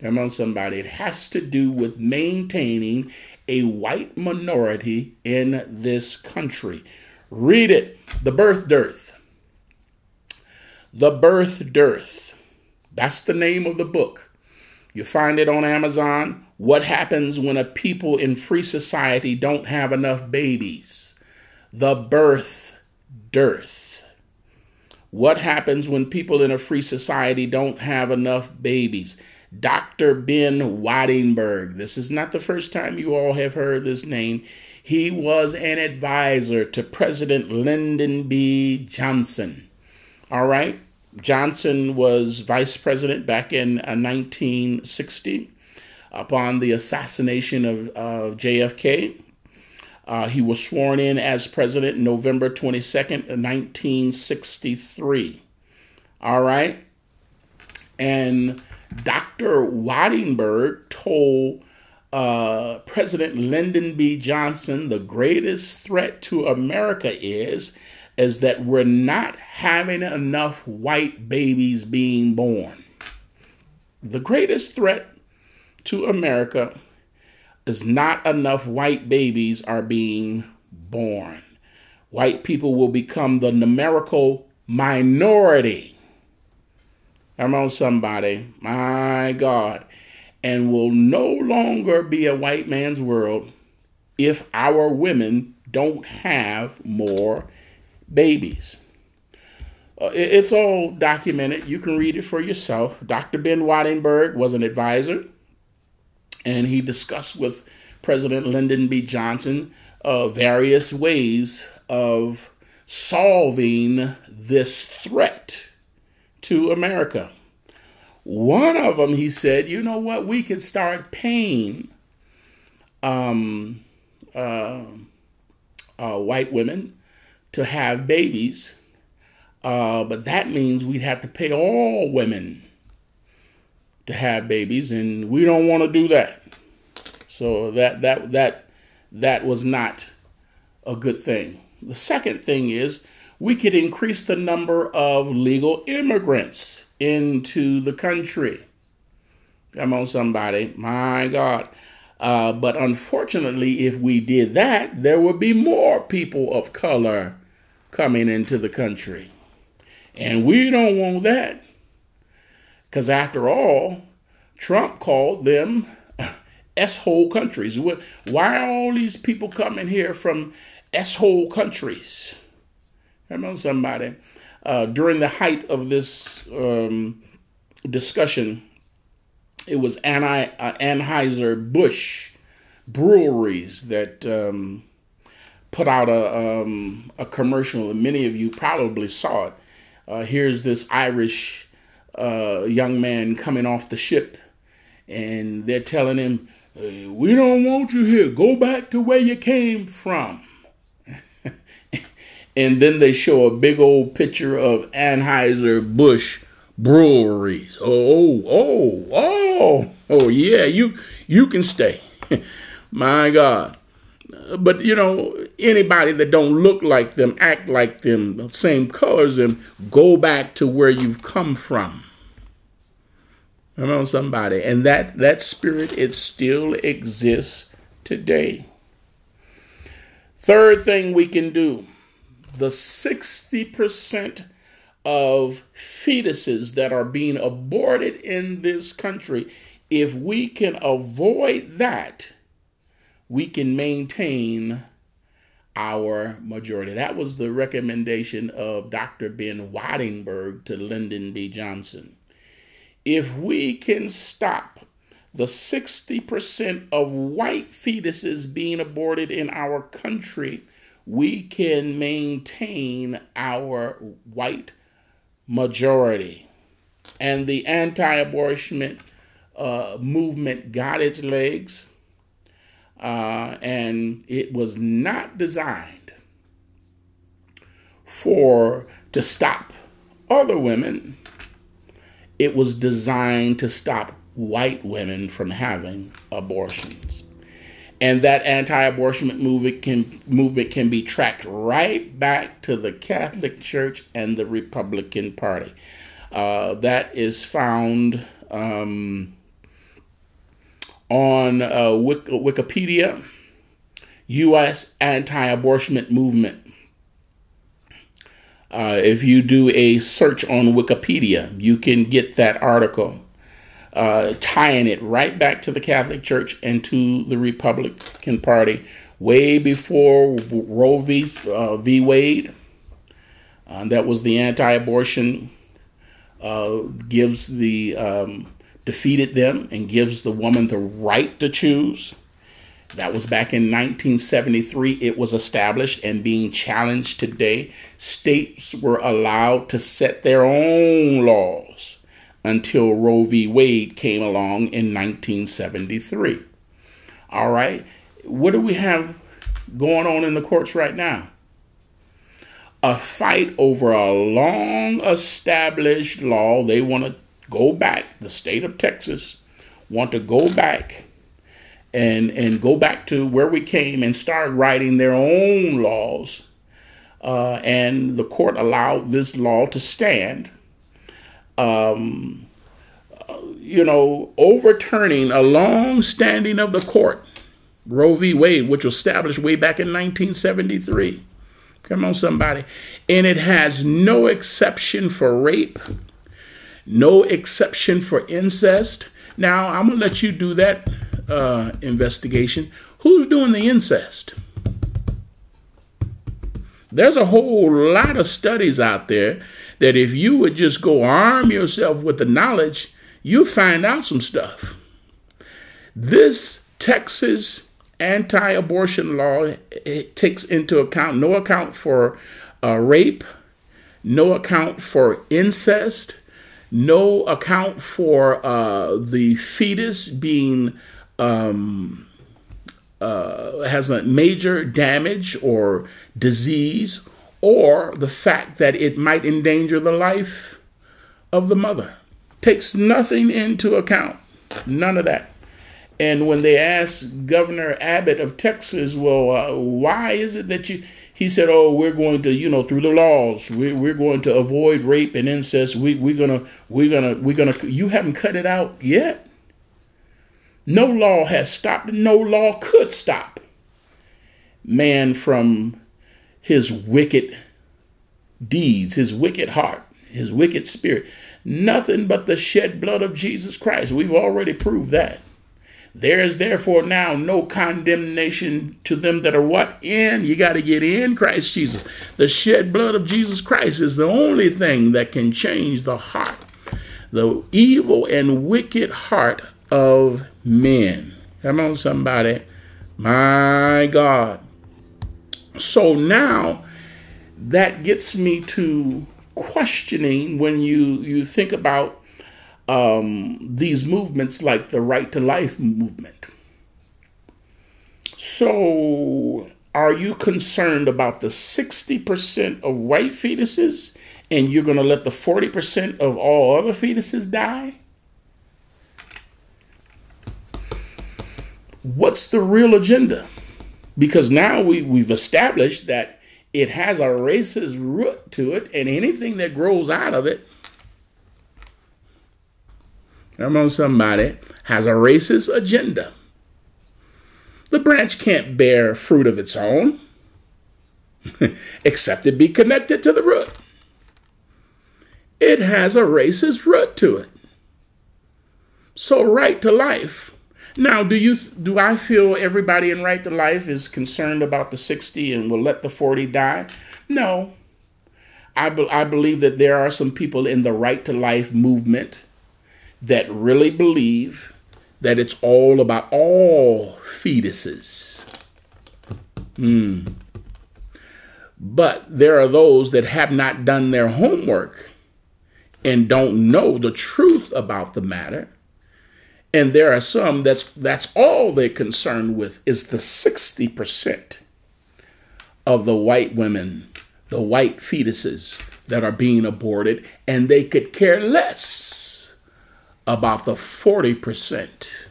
Remember somebody. It has to do with maintaining a white minority in this country. Read it The Birth Dearth. The Birth Dearth. That's the name of the book. You find it on Amazon. What happens when a people in free society don't have enough babies? The birth dearth. What happens when people in a free society don't have enough babies? Dr. Ben Wattenberg. This is not the first time you all have heard this name. He was an advisor to President Lyndon B. Johnson. All right. Johnson was vice president back in 1960 uh, upon the assassination of uh, JFK. Uh, he was sworn in as president November 22nd, 1963. All right. And Dr. Wattenberg told uh, President Lyndon B. Johnson the greatest threat to America is is that we're not having enough white babies being born. The greatest threat to America is not enough white babies are being born. White people will become the numerical minority. I'm on somebody, my God, and will no longer be a white man's world if our women don't have more babies. Uh, it's all documented. You can read it for yourself. Dr. Ben Wattenberg was an advisor, and he discussed with President Lyndon B. Johnson uh, various ways of solving this threat to America. One of them, he said, you know what, we could start paying um, uh, uh, white women to have babies, uh, but that means we'd have to pay all women to have babies, and we don't want to do that. So that that that that was not a good thing. The second thing is we could increase the number of legal immigrants into the country. Come on, somebody. My God. Uh, but unfortunately, if we did that, there would be more people of color coming into the country. And we don't want that. Because after all, Trump called them S-hole countries. Why are all these people coming here from S-hole countries? Remember somebody? Uh, during the height of this um, discussion, it was Anheuser uh, Anheuser-Busch breweries that um, put out a, um, a commercial, and many of you probably saw it. Uh, here's this Irish uh, young man coming off the ship, and they're telling him, We don't want you here. Go back to where you came from. and then they show a big old picture of Anheuser-Busch breweries. Oh, oh, oh, oh, yeah, you, you can stay. My God but you know anybody that don't look like them act like them same colors them go back to where you've come from. Come on somebody. And that that spirit it still exists today. Third thing we can do the 60% of fetuses that are being aborted in this country if we can avoid that we can maintain our majority. That was the recommendation of Dr. Ben Wattenberg to Lyndon B. Johnson. If we can stop the 60% of white fetuses being aborted in our country, we can maintain our white majority. And the anti abortion uh, movement got its legs uh, and it was not designed for to stop other women. It was designed to stop white women from having abortions. And that anti-abortion movement can movement can be tracked right back to the Catholic Church and the Republican Party. Uh, that is found um, on uh, Wikipedia, U.S. anti-abortion movement. Uh, if you do a search on Wikipedia, you can get that article uh, tying it right back to the Catholic Church and to the Republican Party way before Roe v. Uh, v. Wade. Uh, that was the anti-abortion uh, gives the um, defeated them and gives the woman the right to choose. That was back in 1973. It was established and being challenged today. States were allowed to set their own laws until Roe v. Wade came along in 1973. All right, what do we have going on in the courts right now? A fight over a long established law. They want to go back, the state of Texas want to go back and and go back to where we came and start writing their own laws. Uh, and the court allowed this law to stand um, you know, overturning a long standing of the court, Roe v. Wade, which was established way back in 1973. Come on, somebody. And it has no exception for rape, no exception for incest. Now, I'm going to let you do that uh, investigation. Who's doing the incest? There's a whole lot of studies out there that if you would just go arm yourself with the knowledge, you find out some stuff. This Texas anti-abortion law it takes into account no account for uh, rape, no account for incest, no account for uh, the fetus being um, uh, has a major damage or disease or the fact that it might endanger the life of the mother. Takes nothing into account. None of that. And when they asked Governor Abbott of Texas, well, uh, why is it that you, he said, oh, we're going to, you know, through the laws, we're, we're going to avoid rape and incest. We, we're to, we're to, we're to, you haven't cut it out yet. No law has stopped, no law could stop man from his wicked deeds, his wicked heart, his wicked spirit. Nothing but the shed blood of Jesus Christ. We've already proved that. There is therefore now no condemnation to them that are what? In. You got to get in Christ Jesus. The shed blood of Jesus Christ is the only thing that can change the heart, the evil and wicked heart of men. Come on, somebody. My God. So now that gets me to questioning when you, you think about um, these movements like the right to life movement. So, are you concerned about the 60% of white fetuses and you're going to let the 40% of all other fetuses die? What's the real agenda? because now we, we've established that it has a racist root to it, and anything that grows out of it, come on, somebody, has a racist agenda. The branch can't bear fruit of its own, except it be connected to the root. It has a racist root to it. So, right to life now, do you do I feel everybody in Right to Life is concerned about the 60 and will let the 40 die? No. I, be, I believe that there are some people in the Right to Life movement that really believe that it's all about all fetuses. Hmm. But there are those that have not done their homework and don't know the truth about the matter and there are some that's that's all they're concerned with is the 60% of the white women, the white fetuses that are being aborted, and they could care less about the 40%.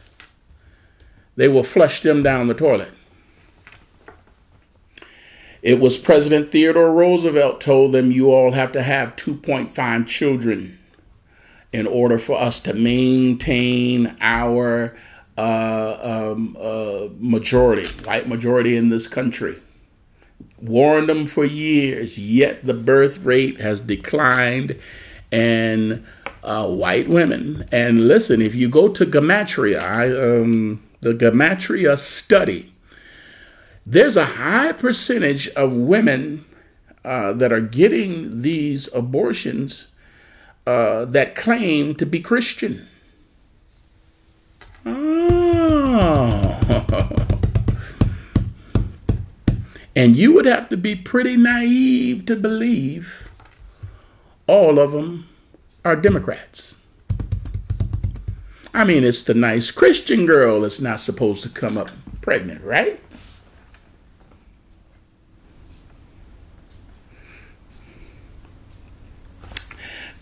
They will flush them down the toilet. It was President Theodore Roosevelt told them you all have to have 2.5 children in order for us to maintain our uh, um, uh, majority, white majority in this country. Warned them for years, yet the birth rate has declined, and uh, white women. And listen, if you go to Gematria, I, um, the Gematria study, there's a high percentage of women uh, that are getting these abortions uh, that claim to be Christian. Oh. and you would have to be pretty naive to believe all of them are Democrats. I mean, it's the nice Christian girl that's not supposed to come up pregnant, right?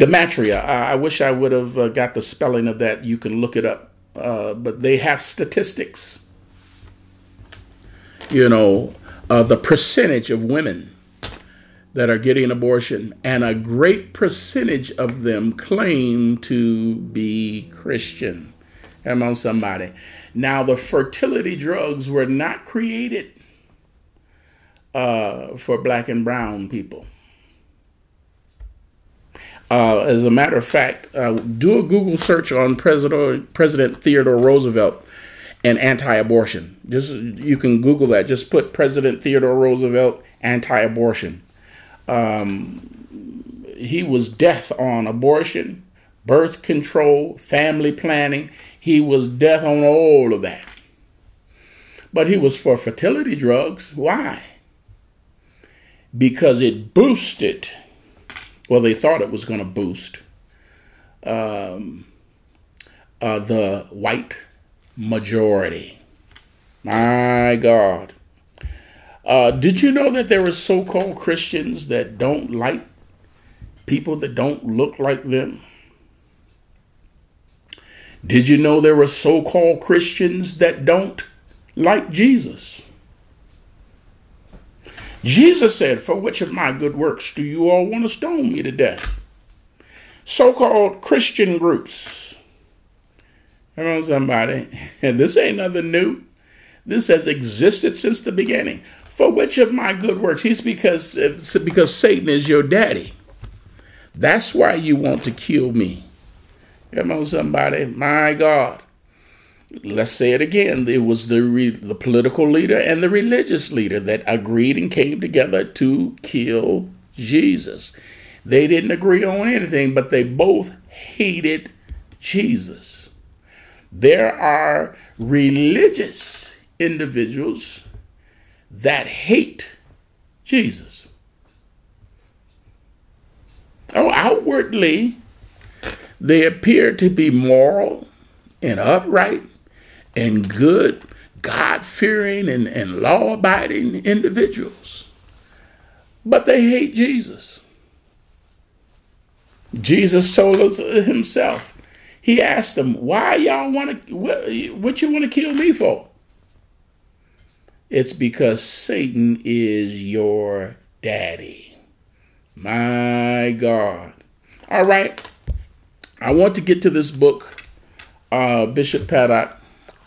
Gematria. I, wish I would have uh, got the spelling of that. You can look it up. Uh, but they have statistics. You know, uh, the percentage of women that are getting abortion, and a great percentage of them claim to be Christian. Come on, somebody. Now, the fertility drugs were not created uh, for black and brown people. Uh, as a matter of fact, uh, do a Google search on President President Theodore Roosevelt and anti-abortion. Just you can Google that. Just put President Theodore Roosevelt anti-abortion. Um, he was death on abortion, birth control, family planning. He was death on all of that. But he was for fertility drugs. Why? Because it boosted well, they thought it was going to boost um, uh, the white majority. My God. Uh, did you know that there are so called Christians that don't like people that don't look like them? Did you know there are so called Christians that don't like Jesus? Jesus said, For which of my good works do you all want to stone me to death? So called Christian groups. Come on, somebody. And this ain't nothing new. This has existed since the beginning. For which of my good works? He's because, because Satan is your daddy. That's why you want to kill me. Come on, somebody. My God let's say it again it was the re, the political leader and the religious leader that agreed and came together to kill Jesus they didn't agree on anything but they both hated Jesus there are religious individuals that hate Jesus oh outwardly they appear to be moral and upright and good, God fearing, and, and law abiding individuals. But they hate Jesus. Jesus told us himself. He asked them, "Why y'all want to? What, what you want to kill me for?" It's because Satan is your daddy. My God. All right. I want to get to this book, uh, Bishop Paddock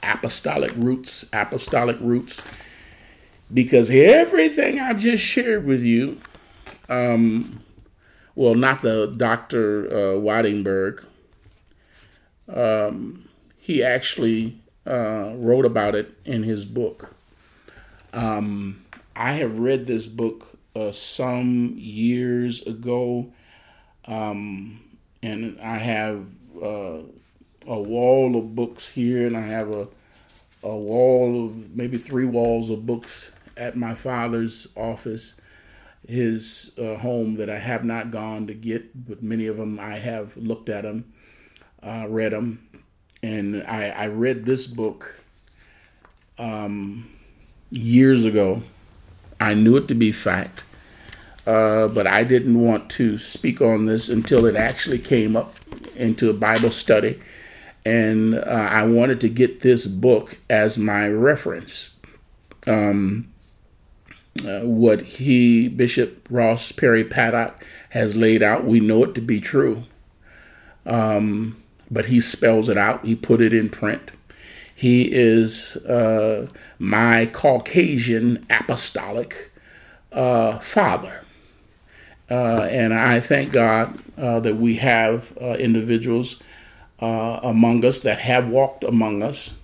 apostolic roots, apostolic roots, because everything I just shared with you, um, well, not the Dr. Uh, Wattenberg, um, he actually uh, wrote about it in his book. Um, I have read this book uh, some years ago, um, and I have uh, a wall of books here, and I have a a wall of maybe three walls of books at my father's office, his uh, home that I have not gone to get, but many of them I have looked at them, uh, read them, and I, I read this book um, years ago. I knew it to be fact, uh, but I didn't want to speak on this until it actually came up into a Bible study and uh, I wanted to get this book as my reference. Um, uh, what he, Bishop Ross Perry Paddock, has laid out, we know it to be true. Um, but he spells it out, he put it in print. He is uh, my Caucasian apostolic uh, father. Uh, and I thank God uh, that we have uh, individuals uh, among us that have walked among us,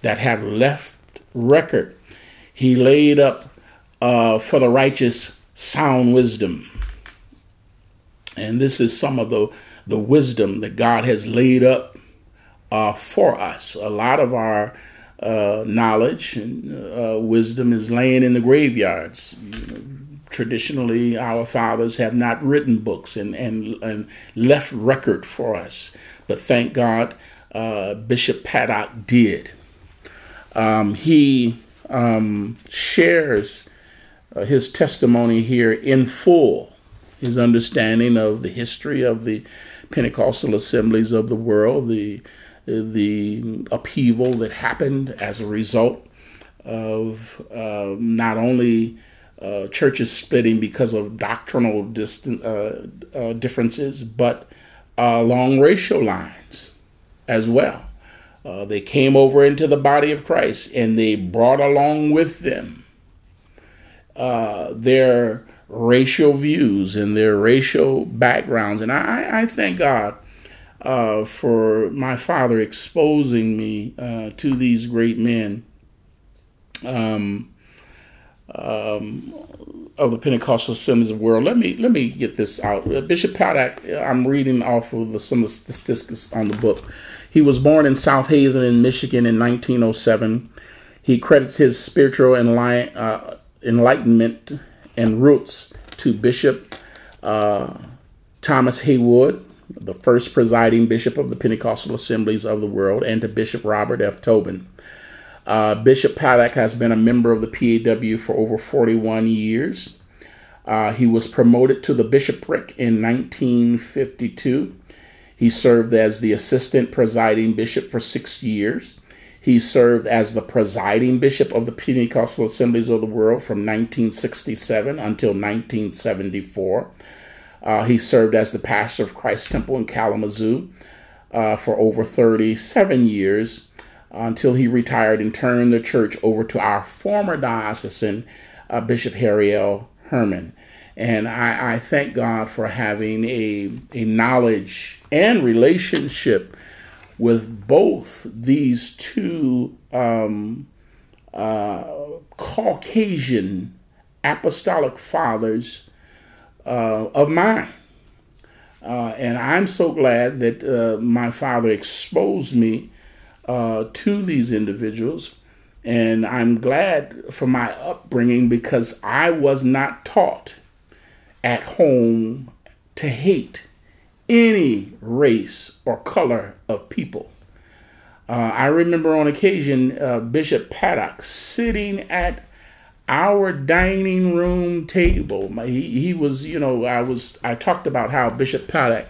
that have left record. He laid up for the righteous sound wisdom. And this is some of the, the wisdom that God has laid up uh, for us. A lot of our uh, knowledge and uh, wisdom is laying in the graveyards. You know, traditionally, our fathers have not written books and, and, and left record for us. But thank God, uh, Bishop Paddock did. Um, he um, shares uh, his testimony here in full, his understanding of the history of the Pentecostal assemblies of the world, the the upheaval that happened as a result of uh, not only uh, churches splitting because of doctrinal distant, uh, uh differences, but along racial lines as well. Uh, they came over into the body of Christ and they brought along with them uh, their racial views and their racial backgrounds. And I, I thank God uh, for my father exposing me uh, to these great men um, um, of the Pentecostal Assemblies of the world. Let me let me get this out. Uh, Bishop Paddock, I'm reading off of the, some of the statistics on the book. He was born in South Haven in Michigan in 1907. He credits his spiritual uh, enlightenment and roots to Bishop uh, Thomas Haywood, the first presiding bishop of the Pentecostal Assemblies of the world, and to Bishop Robert F. Tobin. Uh, bishop Paddock has been a member of the PAW for over 41 years. Uh, he was promoted to the bishopric in 1952. He served as the assistant presiding bishop for six years. He served as the presiding bishop of the Pentecostal Assemblies of the World from 1967 until 1974. Uh, he served as the pastor of Christ Temple in Kalamazoo uh, for over 37 years until he retired and turned the church over to our former diocesan, uh, Bishop L. Herman. And I, I, thank God for having a, a knowledge and relationship with both these two um, uh, Caucasian apostolic fathers uh, of mine. Uh, and I'm so glad that uh, my father exposed me uh, to these individuals. And I'm glad for my upbringing because I was not taught at home to hate any race or color of people. Uh, I remember on occasion uh, Bishop Paddock sitting at our dining room table. My, he, he was, you know, I was, I talked about how Bishop Paddock,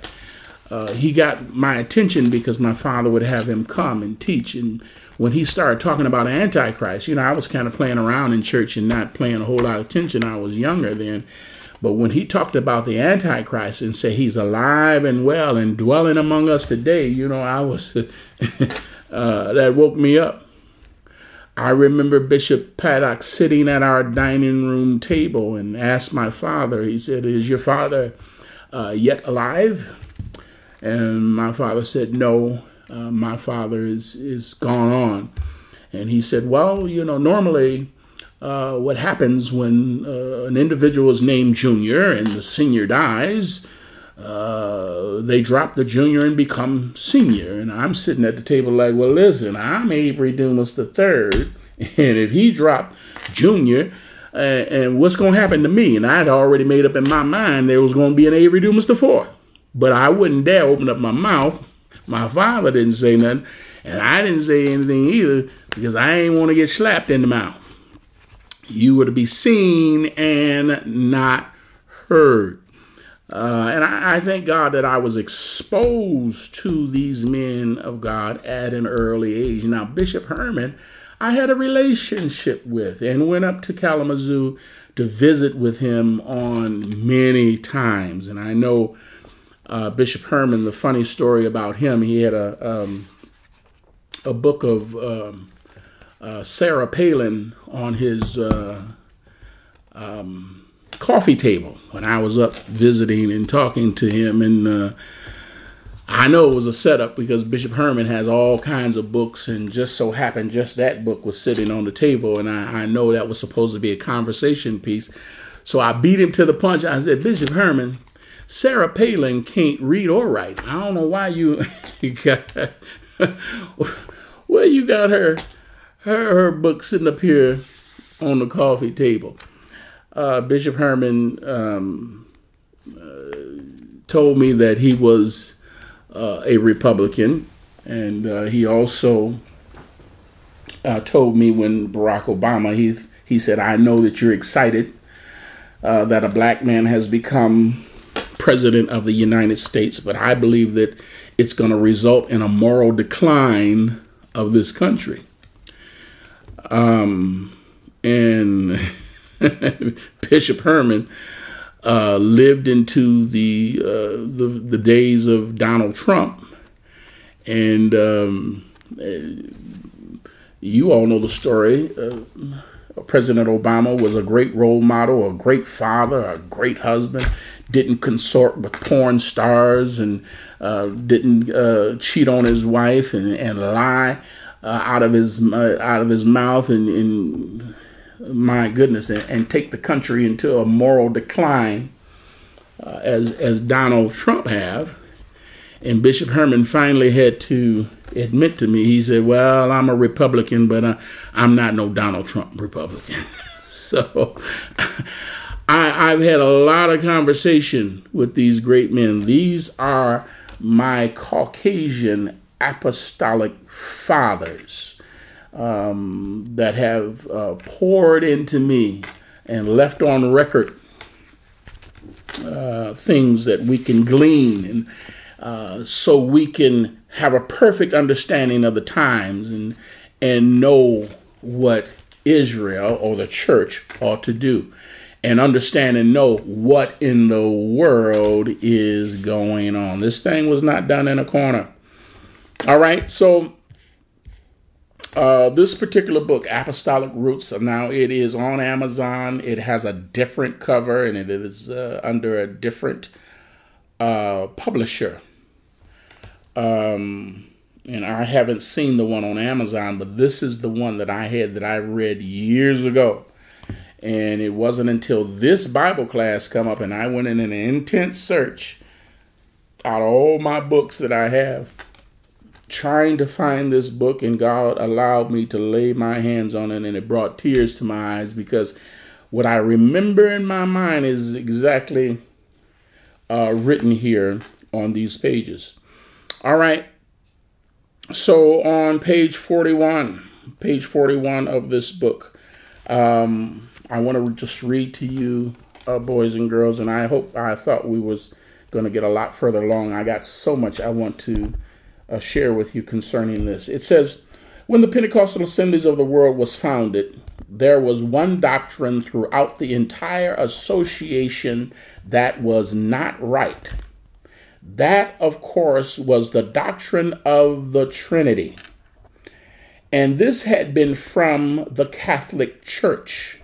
uh, he got my attention because my father would have him come and teach. And when he started talking about Antichrist, you know, I was kind of playing around in church and not paying a whole lot of attention. I was younger then. But when he talked about the Antichrist and said he's alive and well and dwelling among us today, you know, I was, uh, that woke me up. I remember Bishop Paddock sitting at our dining room table and asked my father, he said, Is your father uh, yet alive? And my father said, No, uh, my father is, is gone on. And he said, Well, you know, normally uh, what happens when uh, an individual is named junior and the senior dies, uh, they drop the junior and become senior. And I'm sitting at the table like, well, listen, I'm Avery Dumas the third, and if he dropped junior, uh, and what's going to happen to me? And I'd already made up in my mind there was going to be an Avery Dumas the fourth, but I wouldn't dare open up my mouth. My father didn't say nothing, and I didn't say anything either because I ain't want to get slapped in the mouth. You were to be seen and not heard. Uh, and I, I, thank God that I was exposed to these men of God at an early age. Now, Bishop Herman, I had a relationship with and went up to Kalamazoo to visit with him on many times. And I know uh, Bishop Herman, the funny story about him, he had a, um, a book of um, uh, Sarah Palin on his uh, um, coffee table when I was up visiting and talking to him. And uh, I know it was a setup because Bishop Herman has all kinds of books, and just so happened, just that book was sitting on the table. And I, I know that was supposed to be a conversation piece. So I beat him to the punch. I said, Bishop Herman, Sarah Palin can't read or write. I don't know why you, you got, well, you got her, her, her book sitting up here on the coffee table uh, Bishop Herman um, uh, told me that he was uh, a Republican, and uh, he also uh, told me when Barack Obama he he said, "I know that you're excited uh, that a black man has become president of the United States, but I believe that it's going to result in a moral decline of this country." Um, and Bishop Herman uh, lived into the, uh, the, the days of Donald Trump, and um, you all know the story. Uh, President Obama was a great role model, a great father, a great husband. Didn't consort with porn stars and uh, didn't uh, cheat on his wife and, and lie uh, out of his out of his mouth and, and my goodness, and, and take the country into a moral decline uh, as as Donald Trump have. And Bishop Herman finally had to admit to me. He said, "Well, I'm a Republican, but uh, I'm not no Donald Trump Republican." so. I, I've had a lot of conversation with these great men. These are my Caucasian apostolic fathers um, that have uh, poured into me and left on record uh, things that we can glean and uh, so we can have a perfect understanding of the times and and know what Israel or the church ought to do and understand and know what in the world is going on. This thing was not done in a corner. All right, so uh, this particular book, Apostolic Roots, now it is on Amazon. It has a different cover and it is uh, under a different uh, publisher. Um, and I haven't seen the one on Amazon, but this is the one that I had that I read years ago. And it wasn't until this Bible class come up and I went in an intense search out of all my books that I have trying to find this book, and God allowed me to lay my hands on it, and it brought tears to my eyes because what I remember in my mind is exactly uh, written here on these pages. All right. So on page 41, page 41 of this book, um, I want to just read to you, uh, boys and girls, and I hope I thought we was going to get a lot further along. I got so much I want to uh, share with you concerning this. It says, When the Pentecostal Assemblies of the world was founded, there was one doctrine throughout the entire association that was not right. That, of course, was the doctrine of the Trinity. And this had been from the Catholic Church.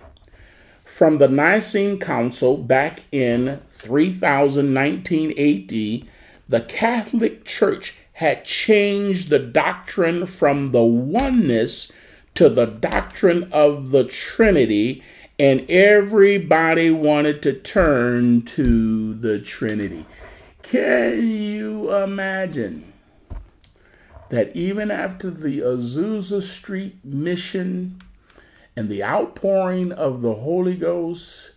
From the Nicene Council back in 3019 AD, the Catholic Church had changed the doctrine from the oneness to the doctrine of the Trinity, and everybody wanted to turn to the Trinity. Can you imagine that even after the Azusa Street mission and the outpouring of the Holy Ghost,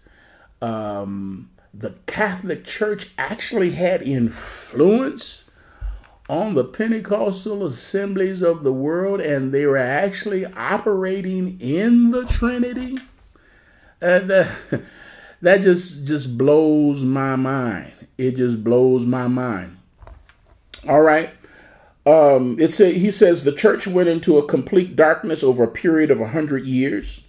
um, the Catholic Church actually had influence on the Pentecostal assemblies of the world and they were actually operating in the Trinity. Uh, that just just blows my mind. It just blows my mind. All right. Um, it say, he says the church went into a complete darkness over a period of a 100 years.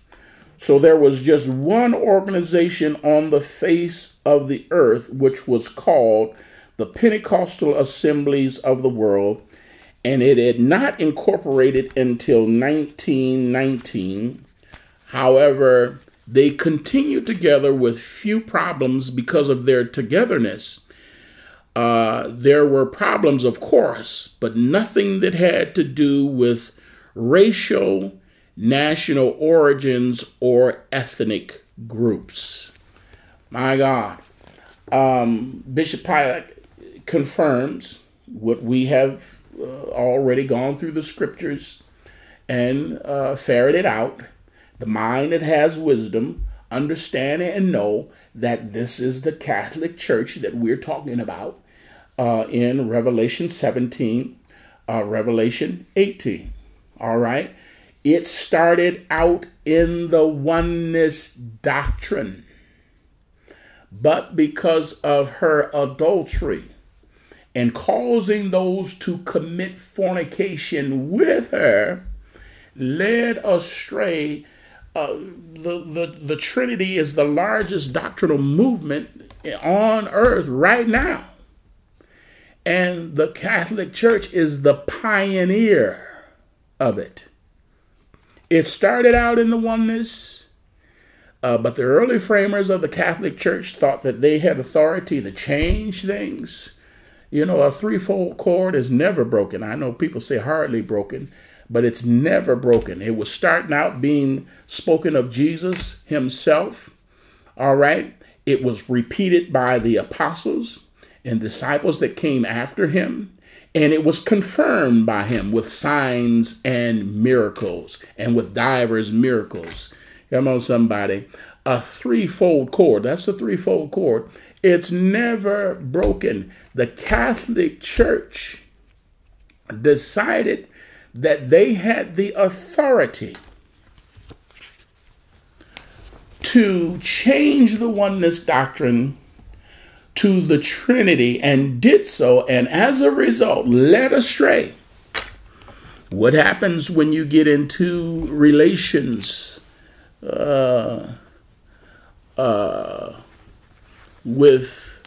So there was just one organization on the face of the earth, which was called the Pentecostal Assemblies of the World, and it had not incorporated until 1919. However, they continued together with few problems because of their togetherness. Uh, there were problems, of course, but nothing that had to do with racial, national origins, or ethnic groups. My God. Um, Bishop Pilate confirms what we have uh, already gone through the scriptures and uh, ferreted out the mind that has wisdom, understand and know that this is the Catholic Church that we're talking about uh, in Revelation 17, uh, Revelation 18. All right. It started out in the oneness doctrine. But because of her adultery and causing those to commit fornication with her, led astray uh, the, the, the Trinity is the largest doctrinal movement on earth right now. And the Catholic Church is the pioneer of it. It started out in the oneness, uh, but the early framers of the Catholic Church thought that they had authority to change things. You know, a threefold cord is never broken. I know people say hardly broken, but it's never broken. It was starting out being spoken of Jesus himself. All right. It was repeated by the apostles and disciples that came after him. And it was confirmed by him with signs and miracles and with divers miracles. Come on, somebody. A threefold cord. That's a threefold cord. It's never broken. The Catholic Church decided that they had the authority to change the oneness doctrine to the Trinity and did so, and as a result, led astray. What happens when you get into relations uh, uh, with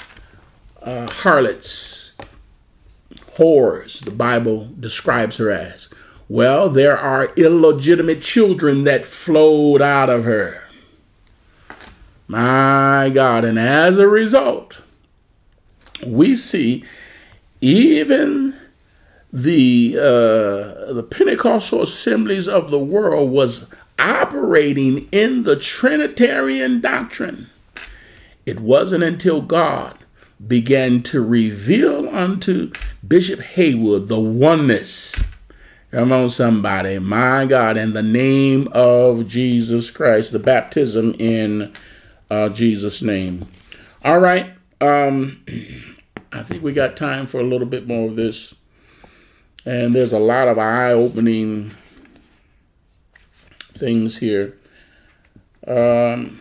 uh, harlots, whores, the Bible describes her as? Well, there are illegitimate children that flowed out of her. My God. And as a result, we see even the uh, the Pentecostal assemblies of the world was operating in the Trinitarian doctrine. It wasn't until God began to reveal unto Bishop Haywood the oneness Come on, somebody. My God, in the name of Jesus Christ, the baptism in uh, Jesus' name. All right. Um, I think we got time for a little bit more of this. And there's a lot of eye opening things here. Um,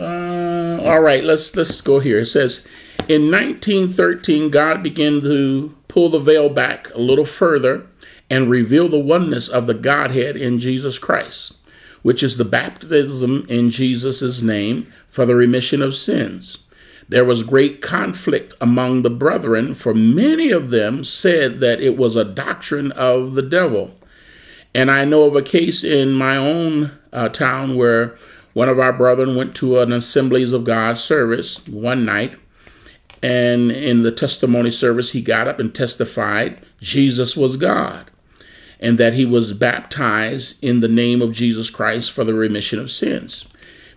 uh, all right, let's let's go here. It says in 1913, God began to pull the veil back a little further and reveal the oneness of the Godhead in Jesus Christ, which is the baptism in Jesus' name for the remission of sins. There was great conflict among the brethren, for many of them said that it was a doctrine of the devil. And I know of a case in my own uh, town where one of our brethren went to an Assemblies of God service one night and in the testimony service, he got up and testified Jesus was God and that he was baptized in the name of Jesus Christ for the remission of sins.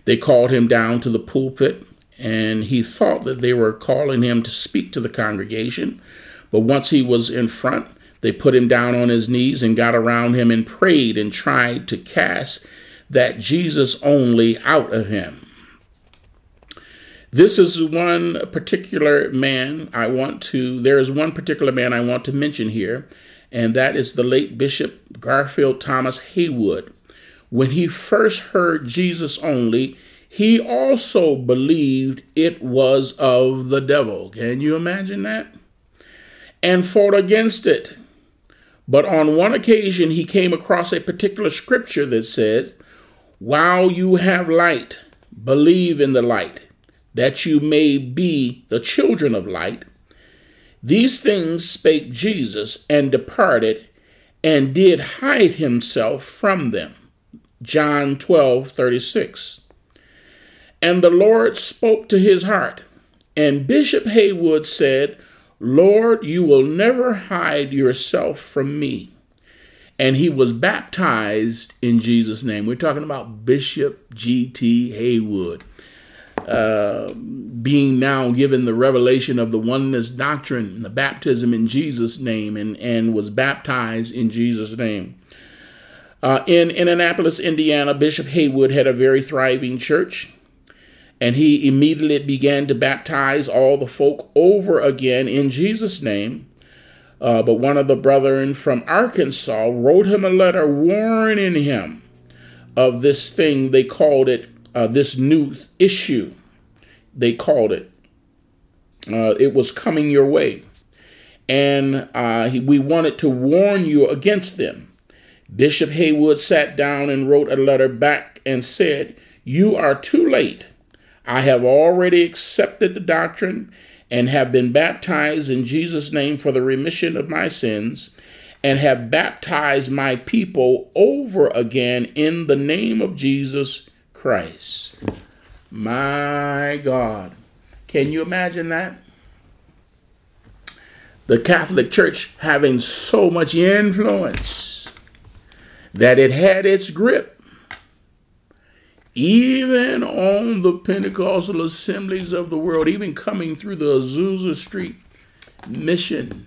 They called him down to the pulpit and he thought that they were calling him to speak to the congregation. But once he was in front, they put him down on his knees and got around him and prayed and tried to cast that Jesus only out of him. This is one particular man I want to, there is one particular man I want to mention here, and that is the late Bishop Garfield Thomas Haywood. When he first heard Jesus only, he also believed it was of the devil. Can you imagine that? And fought against it. But on one occasion, he came across a particular scripture that says, While you have light, believe in the light, that you may be the children of light. These things spake Jesus and departed and did hide himself from them. John 12, 36. And the Lord spoke to his heart. And Bishop Haywood said, Lord, you will never hide yourself from me. And he was baptized in Jesus' name. We're talking about Bishop G.T. Haywood. Uh, being now given the revelation of the oneness doctrine, the baptism in Jesus' name, and, and was baptized in Jesus' name. Uh, in, in Indianapolis, Indiana, Bishop Haywood had a very thriving church and he immediately began to baptize all the folk over again in Jesus' name. Uh, but one of the brethren from Arkansas wrote him a letter warning him of this thing. They called it uh, this new issue. They called it. Uh, it was coming your way. And uh, we wanted to warn you against them. Bishop Haywood sat down and wrote a letter back and said, You are too late I have already accepted the doctrine and have been baptized in Jesus' name for the remission of my sins, and have baptized my people over again in the name of Jesus Christ. My God. Can you imagine that? The Catholic Church having so much influence that it had its grip even on the Pentecostal assemblies of the world, even coming through the Azusa Street mission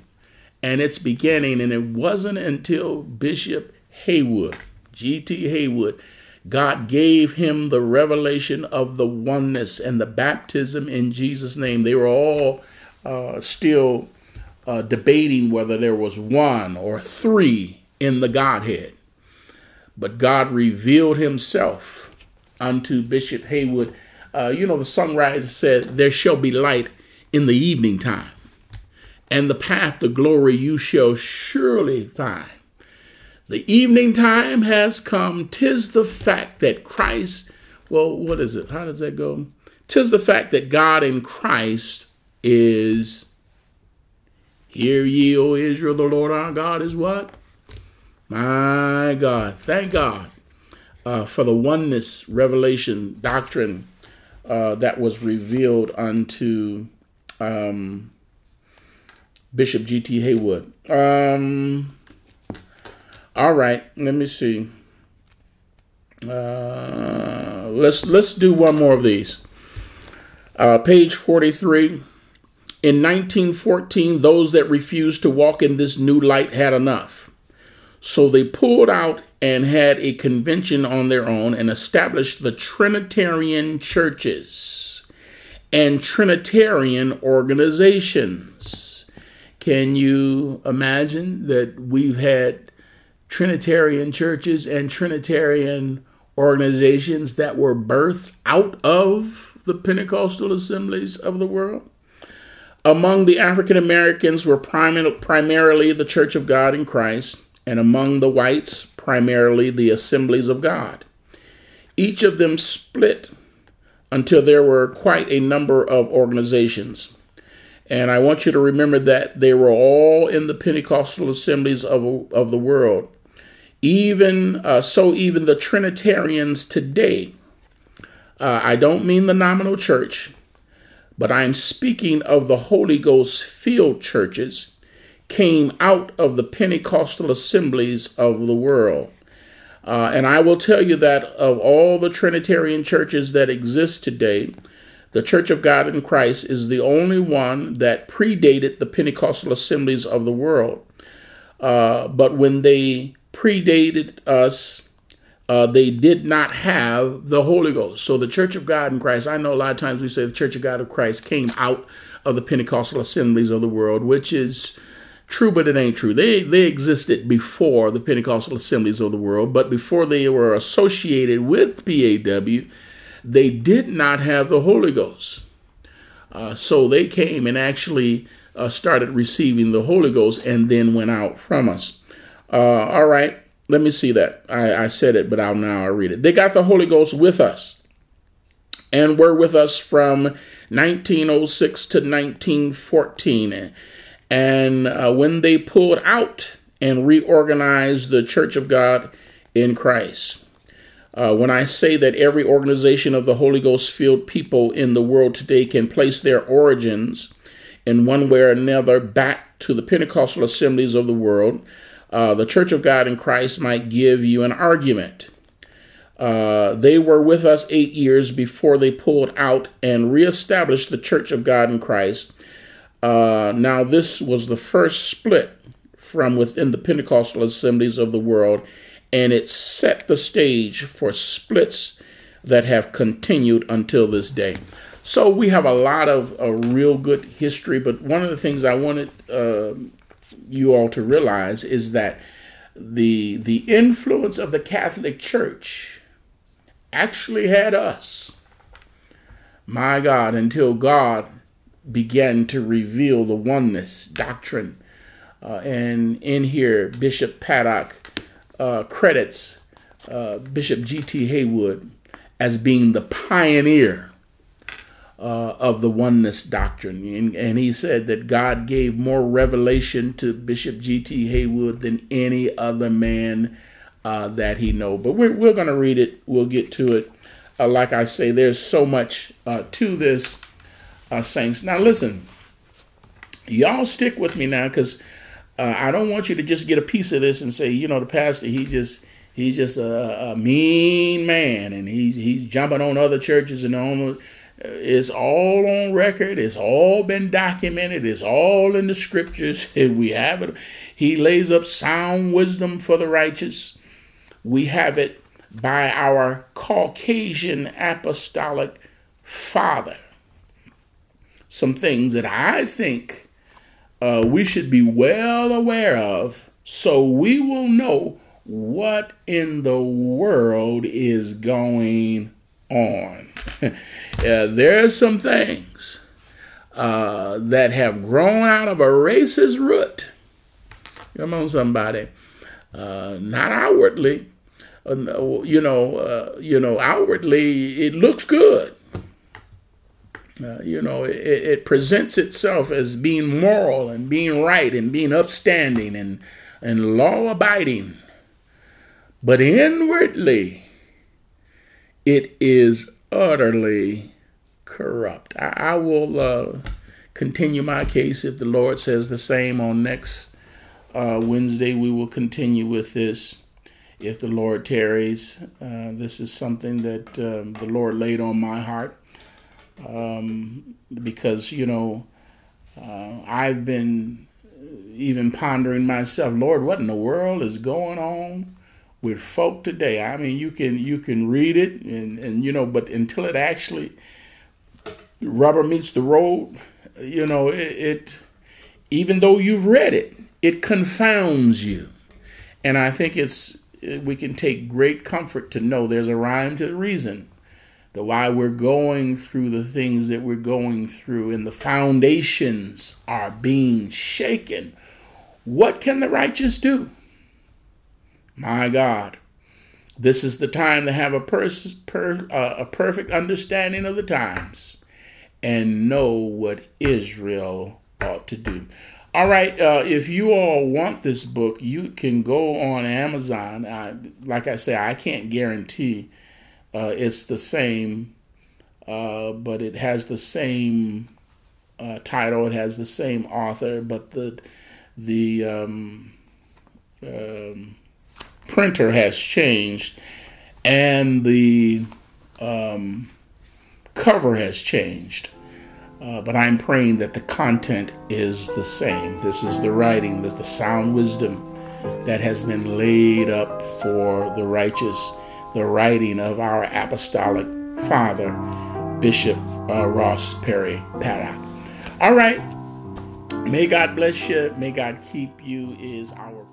and its beginning. And it wasn't until Bishop Haywood, G.T. Haywood, God gave him the revelation of the oneness and the baptism in Jesus' name. They were all uh, still uh, debating whether there was one or three in the Godhead. But God revealed himself unto Bishop Haywood. Uh, you know, the songwriter said, There shall be light in the evening time, and the path to glory you shall surely find. The evening time has come. Tis the fact that Christ, well, what is it? How does that go? Tis the fact that God in Christ is. Hear ye, O Israel, the Lord our God is what? My God. Thank God uh, for the oneness revelation doctrine uh, that was revealed unto um, Bishop G.T. Haywood. Um, all right, let me see. Uh, let's let's do one more of these. Uh, page forty three. In 1914, those that refused to walk in this new light had enough. So they pulled out and had a convention on their own and established the Trinitarian churches and Trinitarian organizations. Can you imagine that we've had Trinitarian churches and Trinitarian organizations that were birthed out of the Pentecostal assemblies of the world? Among the African Americans were primarily the Church of God in Christ, and among the whites, primarily the assemblies of God. Each of them split until there were quite a number of organizations. And I want you to remember that they were all in the Pentecostal assemblies of, of the world. Even uh, so, even the Trinitarians today, uh, I don't mean the nominal church, but I'm speaking of the Holy Ghost filled churches came out of the Pentecostal assemblies of the world. Uh, and I will tell you that of all the Trinitarian churches that exist today, the Church of God in Christ is the only one that predated the Pentecostal assemblies of the world. Uh, but when they predated us, uh, they did not have the Holy Ghost. So the Church of God in Christ, I know a lot of times we say the Church of God of Christ came out of the Pentecostal assemblies of the world, which is True, but it ain't true. They they existed before the Pentecostal assemblies of the world, but before they were associated with PAW, they did not have the Holy Ghost. Uh, so they came and actually uh, started receiving the Holy Ghost and then went out from us. Uh, all right, let me see that. I, I said it, but I'll now I'll read it. They got the Holy Ghost with us and were with us from 1906 to 1914. And uh, when they pulled out and reorganized the Church of God in Christ. Uh, when I say that every organization of the Holy Ghost filled people in the world today can place their origins in one way or another back to the Pentecostal assemblies of the world, uh, the Church of God in Christ might give you an argument. Uh, they were with us eight years before they pulled out and reestablished the Church of God in Christ. Uh, now, this was the first split from within the Pentecostal assemblies of the world, and it set the stage for splits that have continued until this day. So we have a lot of a real good history, but one of the things I wanted uh, you all to realize is that the the influence of the Catholic Church actually had us. My God, until God began to reveal the oneness doctrine. Uh, and in here, Bishop Paddock uh, credits uh, Bishop G.T. Haywood as being the pioneer uh, of the oneness doctrine. And, and, he said that God gave more revelation to Bishop G.T. Haywood than any other man uh, that he know. But we're, we're going to read it. We'll get to it. Uh, like I say, there's so much uh, to this, uh, saints. Now, listen, y'all stick with me now because uh, I don't want you to just get a piece of this and say, you know, the pastor, he just he's just a, a mean man and he's he's jumping on other churches and on it's all on record. It's all been documented. It's all in the scriptures. We have it. He lays up sound wisdom for the righteous. We have it by our Caucasian apostolic father. Some things that I think uh, we should be well aware of so we will know what in the world is going on. uh, there are some things uh, that have grown out of a racist root. Come on, somebody. Uh, not outwardly, uh, you know. Uh, you know, outwardly it looks good. Uh, you know, it, it, presents itself as being moral and being right and being upstanding and and law abiding, but inwardly it is utterly corrupt. I, I will uh, continue my case if the Lord says the same on next uh, Wednesday. We will continue with this if the Lord tarries. Uh, this is something that um, the Lord laid on my heart um, because, you know, uh, I've been even pondering myself, Lord, what in the world is going on? with folk today. I mean, you can you can read it and and you know, but until it actually rubber meets the road, you know, it, it even though you've read it, it confounds you. And I think it's we can take great comfort to know there's a rhyme to the reason that why we're going through the things that we're going through and the foundations are being shaken. What can the righteous do? My God, this is the time to have a, pers- per- uh, a perfect understanding of the times and know what Israel ought to do. All right, uh, if you all want this book, you can go on Amazon. Uh, like I say, I can't guarantee uh, it's the same, uh, but it has the same uh, title. It has the same author, but the the um, um, printer has changed and the um, cover has changed. Uh, but I'm praying that the content is the same. This is the writing, this is the sound wisdom that has been laid up for the righteous, the writing of our apostolic father, Bishop uh, Ross Perry Paddock. All right. May God bless you. May God keep you, is our